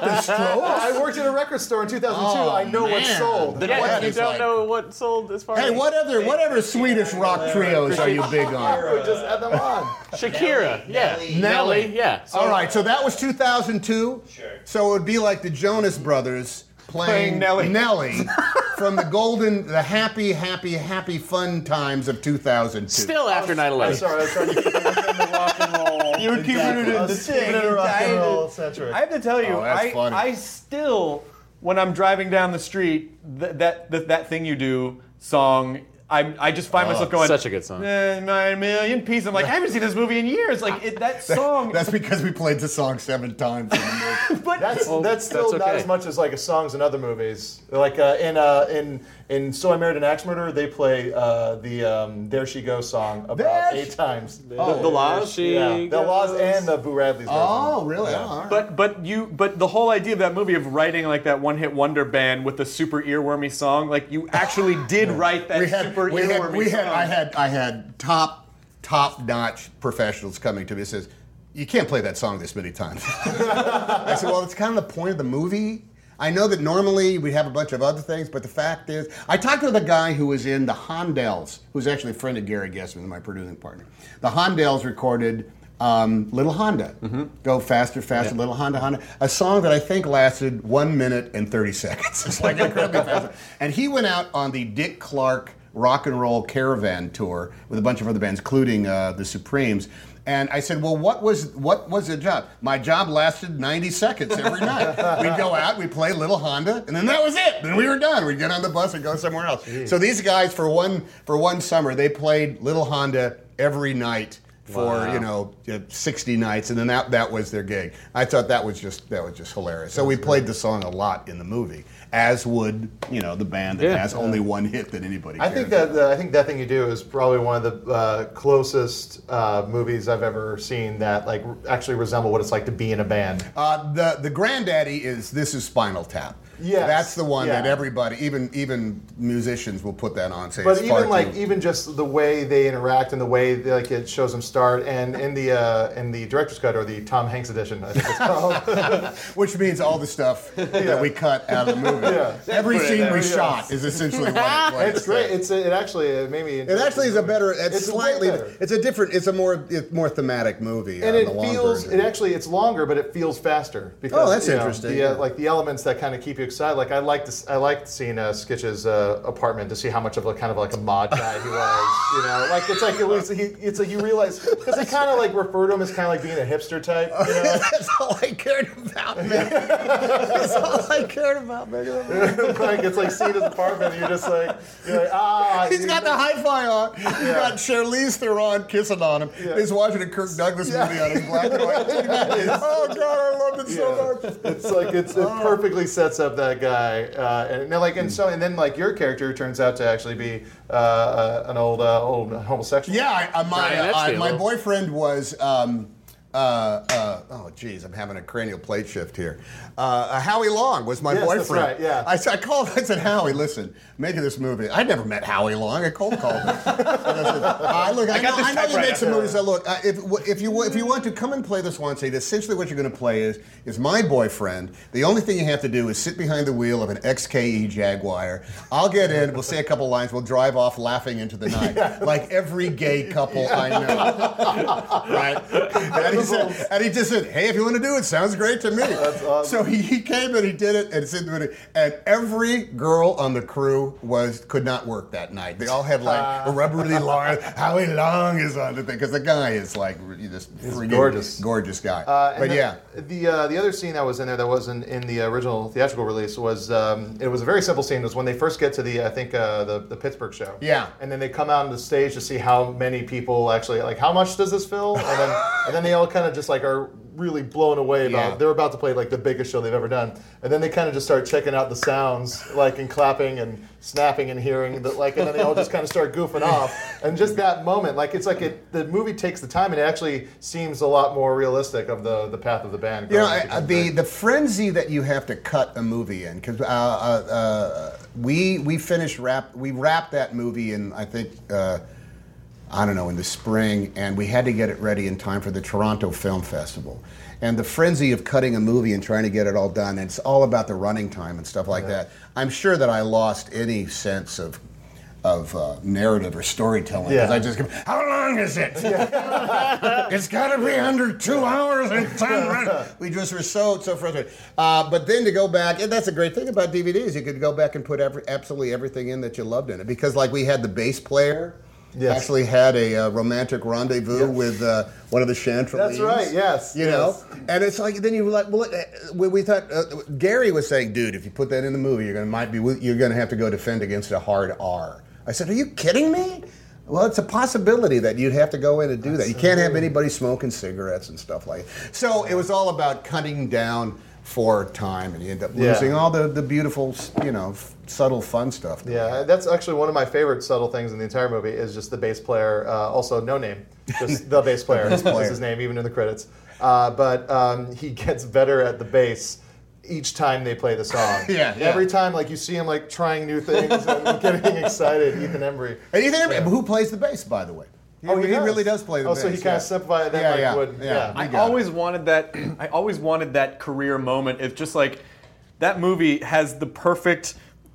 the Strokes.
I worked at a record store in 2002.
Oh,
I know what sold.
The-
yeah,
What
you
is
don't
like-
know what sold as far
Hey,
as
what other what other Swedish rock trios are you big on?
I just had them on.
Shakira, yeah,
Nelly.
Nelly, yeah. So,
All right, so that was 2002.
Sure.
So it would be like the Jonas Brothers playing,
Playing Nelly.
Nelly from the golden, the happy, happy, happy, fun times of 2002.
Still after
I'm
9/11.
sorry, I was trying to keep it in the rock and roll.
You were keeping it in the
was keeping it rock and roll centric.
I have to tell you,
Oh,
I,
funny.
I still, when I'm driving down the street, th- that, that that thing you do song, I I just find myself going.
such a good song.
"Eh, Nine million pieces. I'm like, I haven't seen this movie in years. Like it, that song.
That's because we played the song seven times. In the movie.
but
That's that's still
that's
not as much as like a songs in other movies. Like uh, in uh, in in So I Married an Axe Murderer, they play uh, the um, There She Goes song about
There
eight
She-
times.
Oh.
the La's, she
yeah, the La's
goes-
and the Boo Radleys version.
oh, really? Oh, all right.
But but you but the whole idea of that movie of writing like that one hit wonder band with the super earwormy song, like you actually did write that
we had,
super
we had,
earwormy
we had,
song.
I had, I had top, top notch professionals coming to me and says, "You can't play that song this many times." I said, "Well, it's kind of the point of the movie." I know that normally we have a bunch of other things, but the fact is, I talked to the guy who was in the Hondells, who's actually a friend of Gary Goetzman, my producing partner. The Hondells recorded um, Little Honda, Go Faster, Faster, Little Honda, Honda, a song that I think lasted one minute and 30 seconds. It's like incredibly fast. And he went out on the Dick Clark rock and roll caravan tour with a bunch of other bands, including uh, the Supremes. And I said, "Well, what was what was the job? My job lasted 90 seconds every night. We'd go out, we'd play Little Honda, and then that was it. Then we were done. We'd get on the bus and go somewhere else. So these guys, for one for one summer, they played Little Honda every night for you know uh, 60 nights, and then that that was their gig. I thought that was just that was just hilarious. So we played the song a lot in the movie, as would you know the band that
Yeah.
has only one hit that anybody.
I think that the, I think that thing you do is probably one of the uh, closest uh, movies I've ever seen that like actually resemble what it's like to be in a band.
Uh, the the granddaddy is this is Spinal Tap.
Yes.
That's the one that everybody, even even musicians, will put that on. Say,
But even like
too-
even just the way they interact and the way like it shows them start, and in the uh, in the director's cut or the Tom Hanks edition, I think it's called.
which means all the stuff that we cut out of the movie.
Yeah.
Every
Put
scene we shot is essentially what it was.
it's great. It's it actually it made me.
It actually is a better. It's,
It's
slightly.
better.
It's a different. It's a more it's more thematic movie.
and
uh,
it
the
feels
version.
it actually it's longer but it feels faster because
Oh, that's
you know,
interesting,
the,
yeah.
uh, like the elements that kind of keep you excited like i liked this i liked seeing uh, skitch's uh, apartment to see how much of a kind of like a mod guy he was you know like it's like it was he, it's like you realize because they kind of like refer to him as kind of like being a hipster type you know
That's all I cared about, man. That's all I cared about, man.
like it's like seeing his apartment and you're just like you're like ah
He's got the hi-fi on. He's
Yeah.
got Charlize Theron kissing on him. He's watching a Kirk Douglas movie on his black and white oh God, I loved it so much.
It's like it's, it perfectly sets up that guy, uh, and now like and so and then like your character turns out to actually be uh, uh, an old uh, old homosexual.
Yeah, I, uh, my
Brian
uh,
Epstein.
my boyfriend was. Um, uh, uh, oh, geez, I'm having a cranial plate shift here. Uh, uh, Howie Long was my
Yes, that's
boyfriend.
right, yeah.
I, said- I called. I said, Howie, listen, making this movie. I never met Howie Long. I cold called him. And I said, uh, look, I,
got
know,
this
I know you
typewriter.
make some movies. I look, uh, if if you if you want to come and play the Swan State, essentially what you're going to play is is my boyfriend. The only thing you have to do is sit behind the wheel of an XKE Jaguar. I'll get in. We'll say a couple lines. We'll drive off laughing into the night, like every gay couple I know. right? And he, said, and he just said, "Hey, if you want to do it, sounds great to me." That's
awesome.
So he, he came and he did it, and it's in the movie. And every girl on the crew was could not work that night. They all had like a rubbery long. Howie Long is on the thing because the guy is like really just
gorgeous.
gorgeous guy.
Uh,
but
the,
yeah.
the uh, the other scene that was in there that wasn't in the original theatrical release was um, it was a very simple scene. It was when they first get to the I think uh, the the Pittsburgh show.
Yeah.
And then they come out on the stage to see how many people actually like how much does this fill, and then and then they all kind of just like are really blown away about
Yeah.
they're about to play like the biggest show they've ever done, and then they kind of just start checking out the sounds like and clapping and snapping and hearing that like and then they all just kind of start goofing off, and just that moment like it's like it the movie takes the time and it actually seems a lot more realistic of the the path of the band.
You know, I- the the frenzy that you have to cut a movie in because uh, uh, uh, we we finished wrap we wrapped that movie in I think uh, I don't know in the spring and we had to get it ready in time for the Toronto Film Festival. And the frenzy of cutting a movie and trying to get it all done, and it's all about the running time and stuff like that. I'm sure that I lost any sense of of uh, narrative or storytelling because
Yeah.
I just go, how long is it? it's got to be under two hours and ten minutes. We just were so so frustrated. Uh, but then to go back, and that's a great thing about DVDs. You could go back and put every, absolutely everything in that you loved in it because, like, we had the bass player.
Yes.
Actually had a uh, romantic rendezvous with uh, one of the Chantrellines.
That's right, yes,
You
yes.
know, and it's like then you were like, well, uh, we, we thought uh, Gary was saying, dude, if you put that in the movie, you're gonna might be you're gonna have to go defend against a hard R. I said, are you kidding me? Well, it's a possibility that you'd have to go in and do that. You can't have anybody smoking cigarettes and stuff like that. So it was all about cutting down for time, and you end up
Yeah.
losing all the, the beautiful, you know, f- subtle, fun stuff.
Yeah, that's actually one of my favorite subtle things in the entire movie is just the bass player, uh, also no name, just the bass player. is his name, even in the credits. Uh, but um, he gets better at the bass each time they play the song.
Yeah, yeah.
Every time, like you see him like trying new things and getting excited. Ethan Embry.
And Ethan Embry, who plays the bass, by the way. He,
Oh, he
he
does?
really does play the
Oh,
bass.
so he kind of simplified that
Yeah,
like
yeah,
would
yeah.
yeah.
I
I
got
always wanted that. I always wanted that career moment. It's just like that movie has the perfect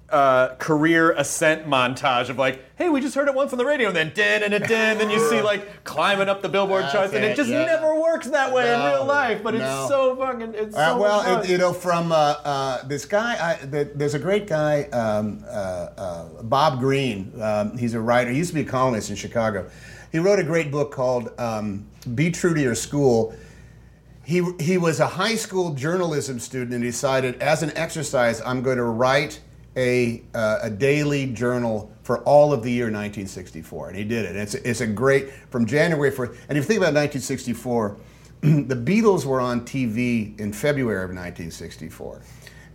uh, career ascent montage of like, hey, we just heard it once on the radio, and then din and a din, and then you see like climbing up the Billboard
That's
charts, and it
it,
just
yeah.
never works that way in real life. But
no.
it's so fucking. It's
Uh,
so
well,
fun.
it, you know, from uh, uh, this guy, I, th there's a great guy, um, uh, uh, Bob Greene. Um, he's a writer. He used to be a columnist in Chicago. He wrote a great book called um, "Be True to Your School." He he was a high school journalism student and decided, as an exercise, I'm going to write a uh, a daily journal for all of the year 1964, and he did it. It's it's a great from January 1st. And if you think about 1964 the Beatles were on TV in February of 1964.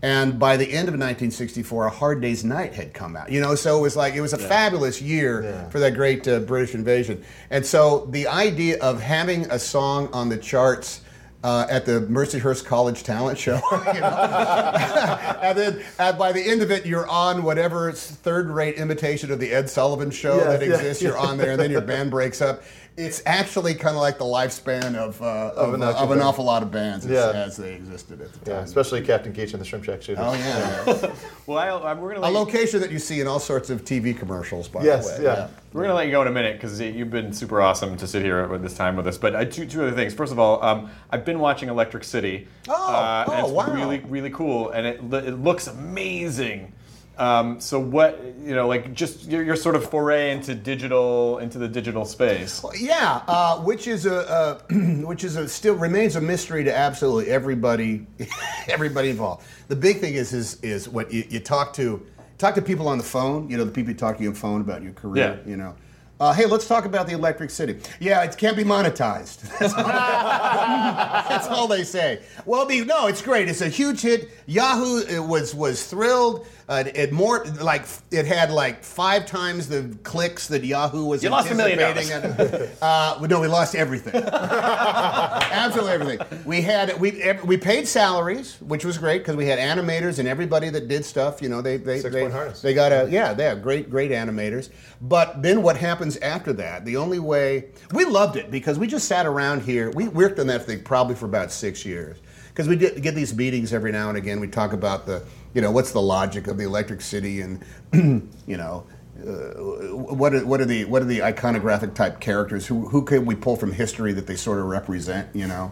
And by the end of 1964, A Hard Day's Night had come out. You know, so it was like, it was a fabulous year for that great uh, British invasion. And so the idea of having a song on the charts uh, at the Mercyhurst College Talent Show. know? and then and by the end of it, you're on whatever third-rate imitation of the Ed Sullivan Show
Yes,
that
yeah,
exists. You're
yeah.
on there, and then your band breaks up. It's actually kind of like the lifespan of uh, of,
an
uh, of an awful lot of bands as,
Yeah.
as they existed at the time.
Yeah, especially Captain Geech and the Shrimp Shack Shooters.
Oh yeah,
Well, I, I, we're gonna
a
let you,
location that you see in all sorts of TV commercials. By
Yes,
the way,
yeah.
we're gonna let you go in a minute because you've been super awesome to sit here at this time with us. But uh, two two other things. First of all, um, I've been watching Electric City.
Oh,
uh, and
oh,
it's
wow.
really really cool, and it it looks amazing. Um, so what you know, like just your, your sort of foray into digital into the digital space.
Yeah, uh, which is a uh, which is a still remains a mystery to absolutely everybody everybody involved. The big thing is is is what you, you talk to talk to people on the phone. You know, the people you talk to you on the phone about your career.
Yeah.
You know. Uh, hey, let's talk about the Electric City. Yeah, it can't be monetized. That's all, that's all they say. Well, be, no, it's great. It's a huge hit. Yahoo was was thrilled. Uh, it more like it had like five times the clicks that Yahoo was
You lost a million
anticipating. uh, no, we lost everything. Absolutely everything. We had we we paid salaries, which was great because we had animators and everybody that did stuff. You know, they they
Six
they,
Point
they got a yeah, they have great great animators. But then what happens after that? The only way we loved it because we just sat around here. We worked on that thing probably for about six years because we get these meetings every now and again. We talk about the you know what's the logic of the Electric City and you know uh, what are, what are the what are the iconographic type characters? Who who can we pull from history that they sort of represent? You know,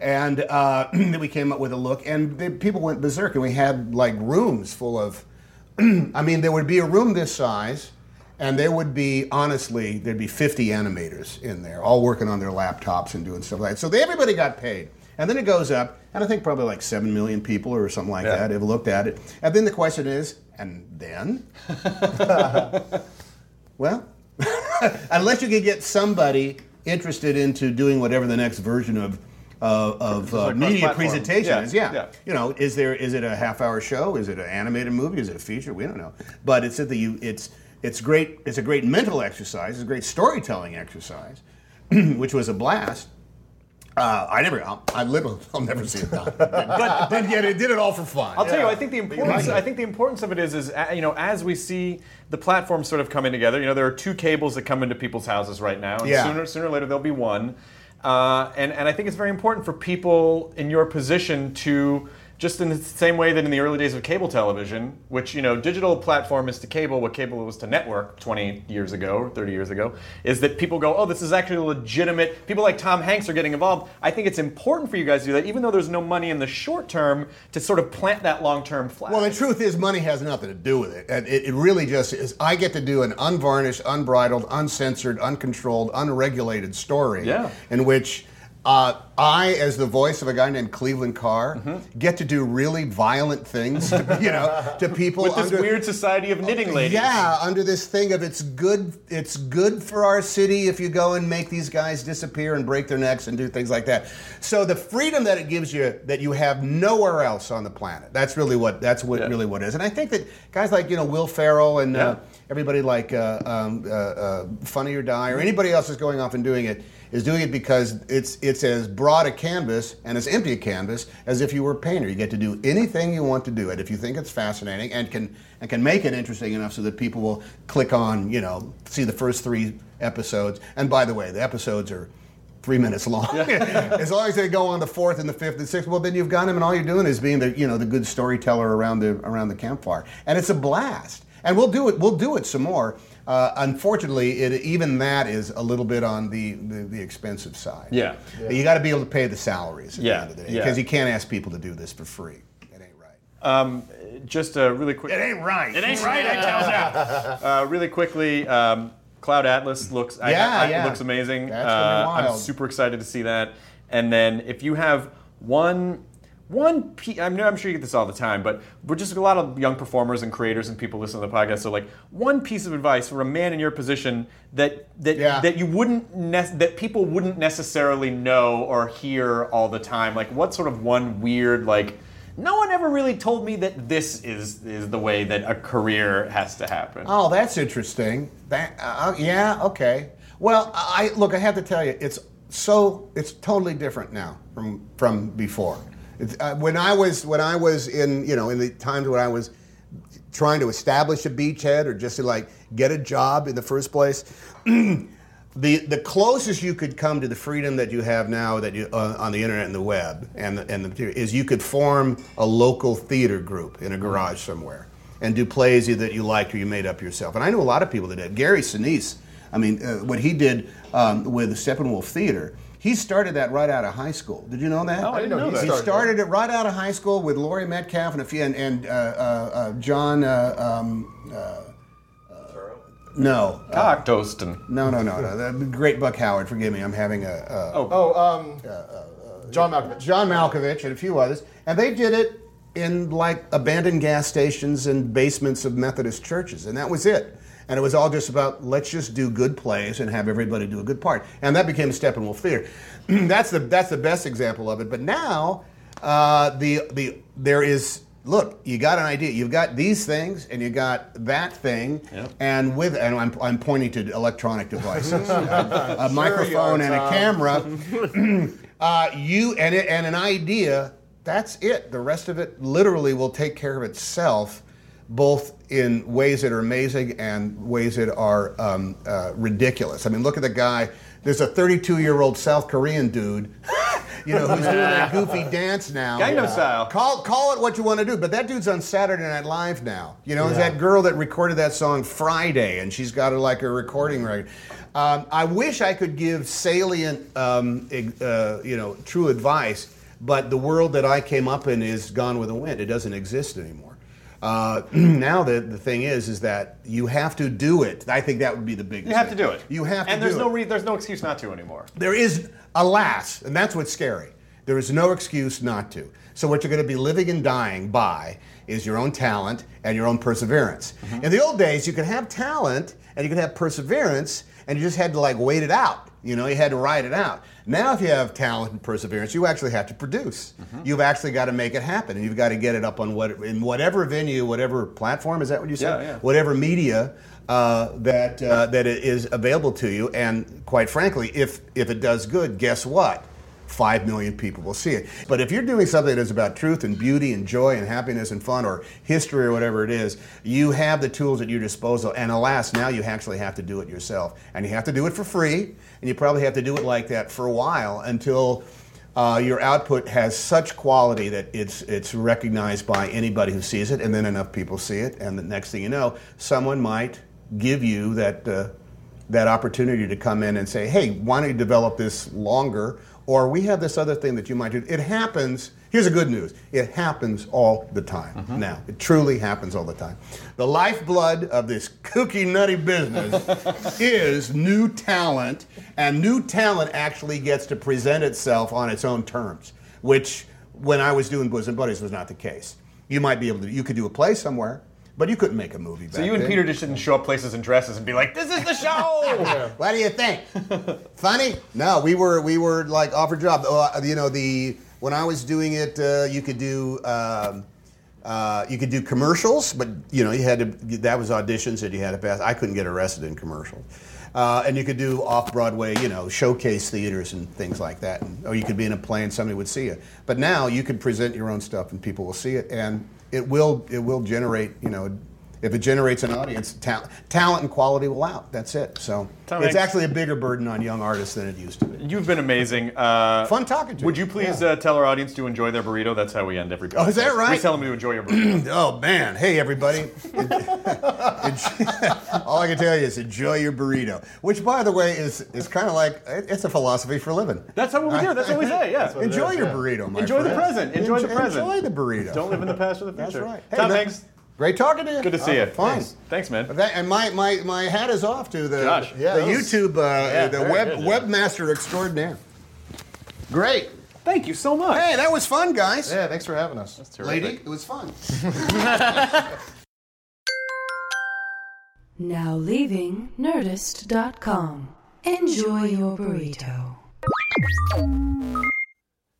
and uh, we came up with a look, and the people went berserk, and we had like rooms full of. I mean, there would be a room this size, and there would be honestly there'd be 50 animators in there, all working on their laptops and doing stuff like that. So they, everybody got paid, and then it goes up, and I think probably like seven million people or something like
Yeah.
that have looked at it, and then the question is, and then. Well, unless you can get somebody interested into doing whatever the next version of uh, of uh,
like
media presentation
Yeah,
is, yeah.
yeah.
You know, is there is it a half hour show? Is it an animated movie? Is it a feature? We don't know. But it's at the you it's it's great. It's a great mental exercise. It's a great storytelling exercise, which was a blast. Uh, I never, I'll, I literally, I'll never see it done. but then yet it did it all for fun.
I'll tell you, I think the importance. I think the importance of it is, is uh, you know, as we see the platforms sort of coming together. You know, there are two cables that come into people's houses right now, and
Yeah.
sooner, sooner or later there'll be one. Uh, and and I think it's very important for people in your position to. Just in the same way that in the early days of cable television, which you know, digital platform is to cable what cable was to network 20 years ago or 30 years ago, is that people go, oh, this is actually legitimate. People like Tom Hanks are getting involved. I think it's important for you guys to do that, even though there's no money in the short term, to sort of plant that long-term flag.
Well, the truth is, money has nothing to do with it. And It, it really just is. I get to do an unvarnished, unbridled, uncensored, uncontrolled, unregulated story
Yeah.
in which uh, I, as the voice of a guy named Cleveland Carr,
Mm-hmm.
get to do really violent things, to, you know, to people
with this
under-
weird society of knitting ladies.
Yeah, under this thing of it's good it's good for our city if you go and make these guys disappear and break their necks and do things like that. So the freedom that it gives you that you have nowhere else on the planet. That's really what that's what
Yeah.
really what it is. And I think that guys like, you know, Will Ferrell and
Yeah.
uh, everybody like uh, um, uh, uh, Funny or Die or anybody else is going off and doing it is doing it because it's it's as broad a canvas and as empty a canvas as if you were a painter. You get to do anything you want to do it if you think it's fascinating and can and can make it interesting enough so that people will click on, you know, see the first three episodes. And by the way, the episodes are three minutes long. as long as they go on the fourth and the fifth and sixth, well, then you've got them, and all you're doing is being the you know the good storyteller around the around the campfire, and it's a blast. And we'll do it. We'll do it some more. Uh, unfortunately, it, even that is a little bit on the, the, the expensive side.
Yeah.
You got to be able to pay the salaries at
Yeah,
the end of the day
yeah.
because you can't ask people to do this for free. It ain't right.
Um, just a really quick.
It ain't right.
It ain't right. I tell ya. Uh, really quickly, um, Cloud Atlas looks. I-
Yeah,
I,
yeah.
Looks amazing.
That's gonna be
Uh, I'm super excited to see that. And then if you have one. One, pe- I'm, I'm sure you get this all the time, but we're just a lot of young performers and creators and people listening to the podcast. So, like, one piece of advice for a man in your position that that
Yeah.
that you wouldn't ne- that people wouldn't necessarily know or hear all the time. Like, what sort of one weird like no one ever really told me that this is is the way that a career has to happen.
Oh, that's interesting. That uh, yeah, okay. Well, I look. I have to tell you, it's so it's totally different now from from before. Uh, when I was when I was in you know in the times when I was trying to establish a beachhead or just to like get a job in the first place. the the closest you could come to the freedom that you have now that you uh, on the internet and the web and the, and the is you could form a local theater group in a garage somewhere and do plays either that you liked or you made up yourself. And I know a lot of people that did. Gary Sinise, I mean, uh, what he did um, with the Steppenwolf Theater. He started that right out of high school. Did you know that?
Oh, I didn't know that.
He started it right out of high school with Laurie Metcalf and a few, and, and uh, uh, uh, John. Uh, um, uh, no. Uh,
Cocktoaston.
no, no, no, no. The great Buck Howard. Forgive me. I'm having a. a
Oh, um, John Malkovich.
John Malkovich and a few others, and they did it in like abandoned gas stations and basements of Methodist churches, and that was it. And it was all just about let's just do good plays and have everybody do a good part, and that became Steppenwolf Theater. that's the that's the best example of it. But now, uh, the the there is look, you got an idea. You've got these things, and you got that thing, and with and I'm, I'm pointing to electronic devices, a, a microphone and a camera. uh, you and it, and an idea. That's it. The rest of it literally will take care of itself, both in ways that are amazing and ways that are um, uh, ridiculous. I mean, look at the guy. There's a 32 year old South Korean dude, you know, who's doing that goofy dance now.
Gangnam Style.
Call call it what you want to do, but that dude's on Saturday Night Live now. You know,
Yeah.
that girl that recorded that song Friday, and she's got a, like a recording record. Um, I wish I could give salient, um, uh, you know, true advice, but the world that I came up in is gone with the wind. It doesn't exist anymore. Uh, now the the thing is, is that you have to do it. I think that would be the biggest.
You have to do it.
You have to.
And there's
do
no re- there's no excuse not to anymore.
There is, alas, and that's what's scary. There is no excuse not to. So what you're going to be living and dying by is your own talent and your own perseverance.
Mm-hmm.
In the old days, you could have talent and you could have perseverance, and you just had to like wait it out. You know, you had to ride it out. Now, if you have talent and perseverance, you actually have to produce.
Mm-hmm.
You've actually got to make it happen, and you've got to get it up on what in whatever venue, whatever platform. Is that what you said?
Yeah, yeah.
Whatever media uh, that uh, that it is available to you, and quite frankly, if if it does good, guess what? Five million people will see it. But if you're doing something that's about truth and beauty and joy and happiness and fun or history or whatever it is, you have the tools at your disposal. And alas, now you actually have to do it yourself. And you have to do it for free. And you probably have to do it like that for a while until uh, your output has such quality that it's it's recognized by anybody who sees it, and then enough people see it, and the next thing you know, someone might give you that uh, that opportunity to come in and say, "Hey, why don't you develop this longer?" Or we have this other thing that you might do. It happens. Here's the good news: it happens all the time now. It truly happens all the time. The lifeblood of this kooky, nutty business is new talent, and new talent actually gets to present itself on its own terms, which when I was doing Bosom Buddies was not the case. You might be able to, you could do a play somewhere, but you couldn't make a movie.
So you and Peter just didn't show up places in dresses and be like, "This is the show."
What do you think? Funny? No, we were we were like offered job. Uh, you know the when I was doing it, uh, you could do. Um, uh, you could do commercials, but you know you had to. That was auditions that you had to pass. I couldn't get arrested in commercials, uh, and you could do off Broadway, you know, showcase theaters and things like that. And, or you could be in a play and somebody would see you. But now you can present your own stuff and people will see it, and it will it will generate. You know, if it generates an audience, ta- talent and quality will out. That's it. So
Tom
it's
Hanks-
actually a bigger burden on young artists than it used to be.
You've been amazing. Uh,
Fun talking to you.
Would
you.
you please
Yeah.
uh, tell our audience to enjoy their burrito? That's how we end every.
Oh, is that right?
We tell them to enjoy your burrito.
Oh man! Hey everybody! All I can tell you is enjoy your burrito. Which, by the way, is is kind of like it's a philosophy for living.
That's what we do. That's what we say. Yeah.
Enjoy
is,
your
yeah.
burrito, my
Enjoy the present. Enjoy the present.
Enjoy the burrito.
Don't live in the past or the future.
That's right. Hey,
Tom
no-
Hanks,
Great talking to you.
good to see
Oh,
you.
Fine.
Thanks, Thanks, man.
That- and my, my, my hat is off to the,
Josh.
Yeah,
the
was-
YouTube, uh, the web
good,
webmaster extraordinaire. Great.
Thank you so much.
Hey, that was fun, guys.
Yeah, thanks for having us.
Lady, it was fun.
Now leaving Nerdist.com. Enjoy your burrito.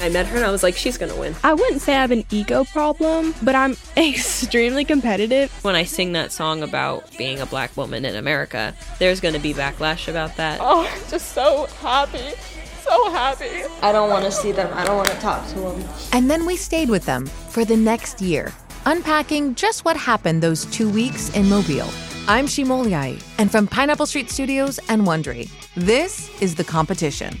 I met her and I was like, she's gonna win. I wouldn't say I have an ego problem, but I'm extremely competitive. When I sing that song about being a black woman in America, there's gonna be backlash about that.
Oh, just so happy. So happy.
I don't want to see them. I don't want to talk to them.
And then we stayed with them for the next year, unpacking just what happened those two weeks in Mobile. I'm Shima Oliaee, and from Pineapple Street Studios and Wondery, this is The Competition.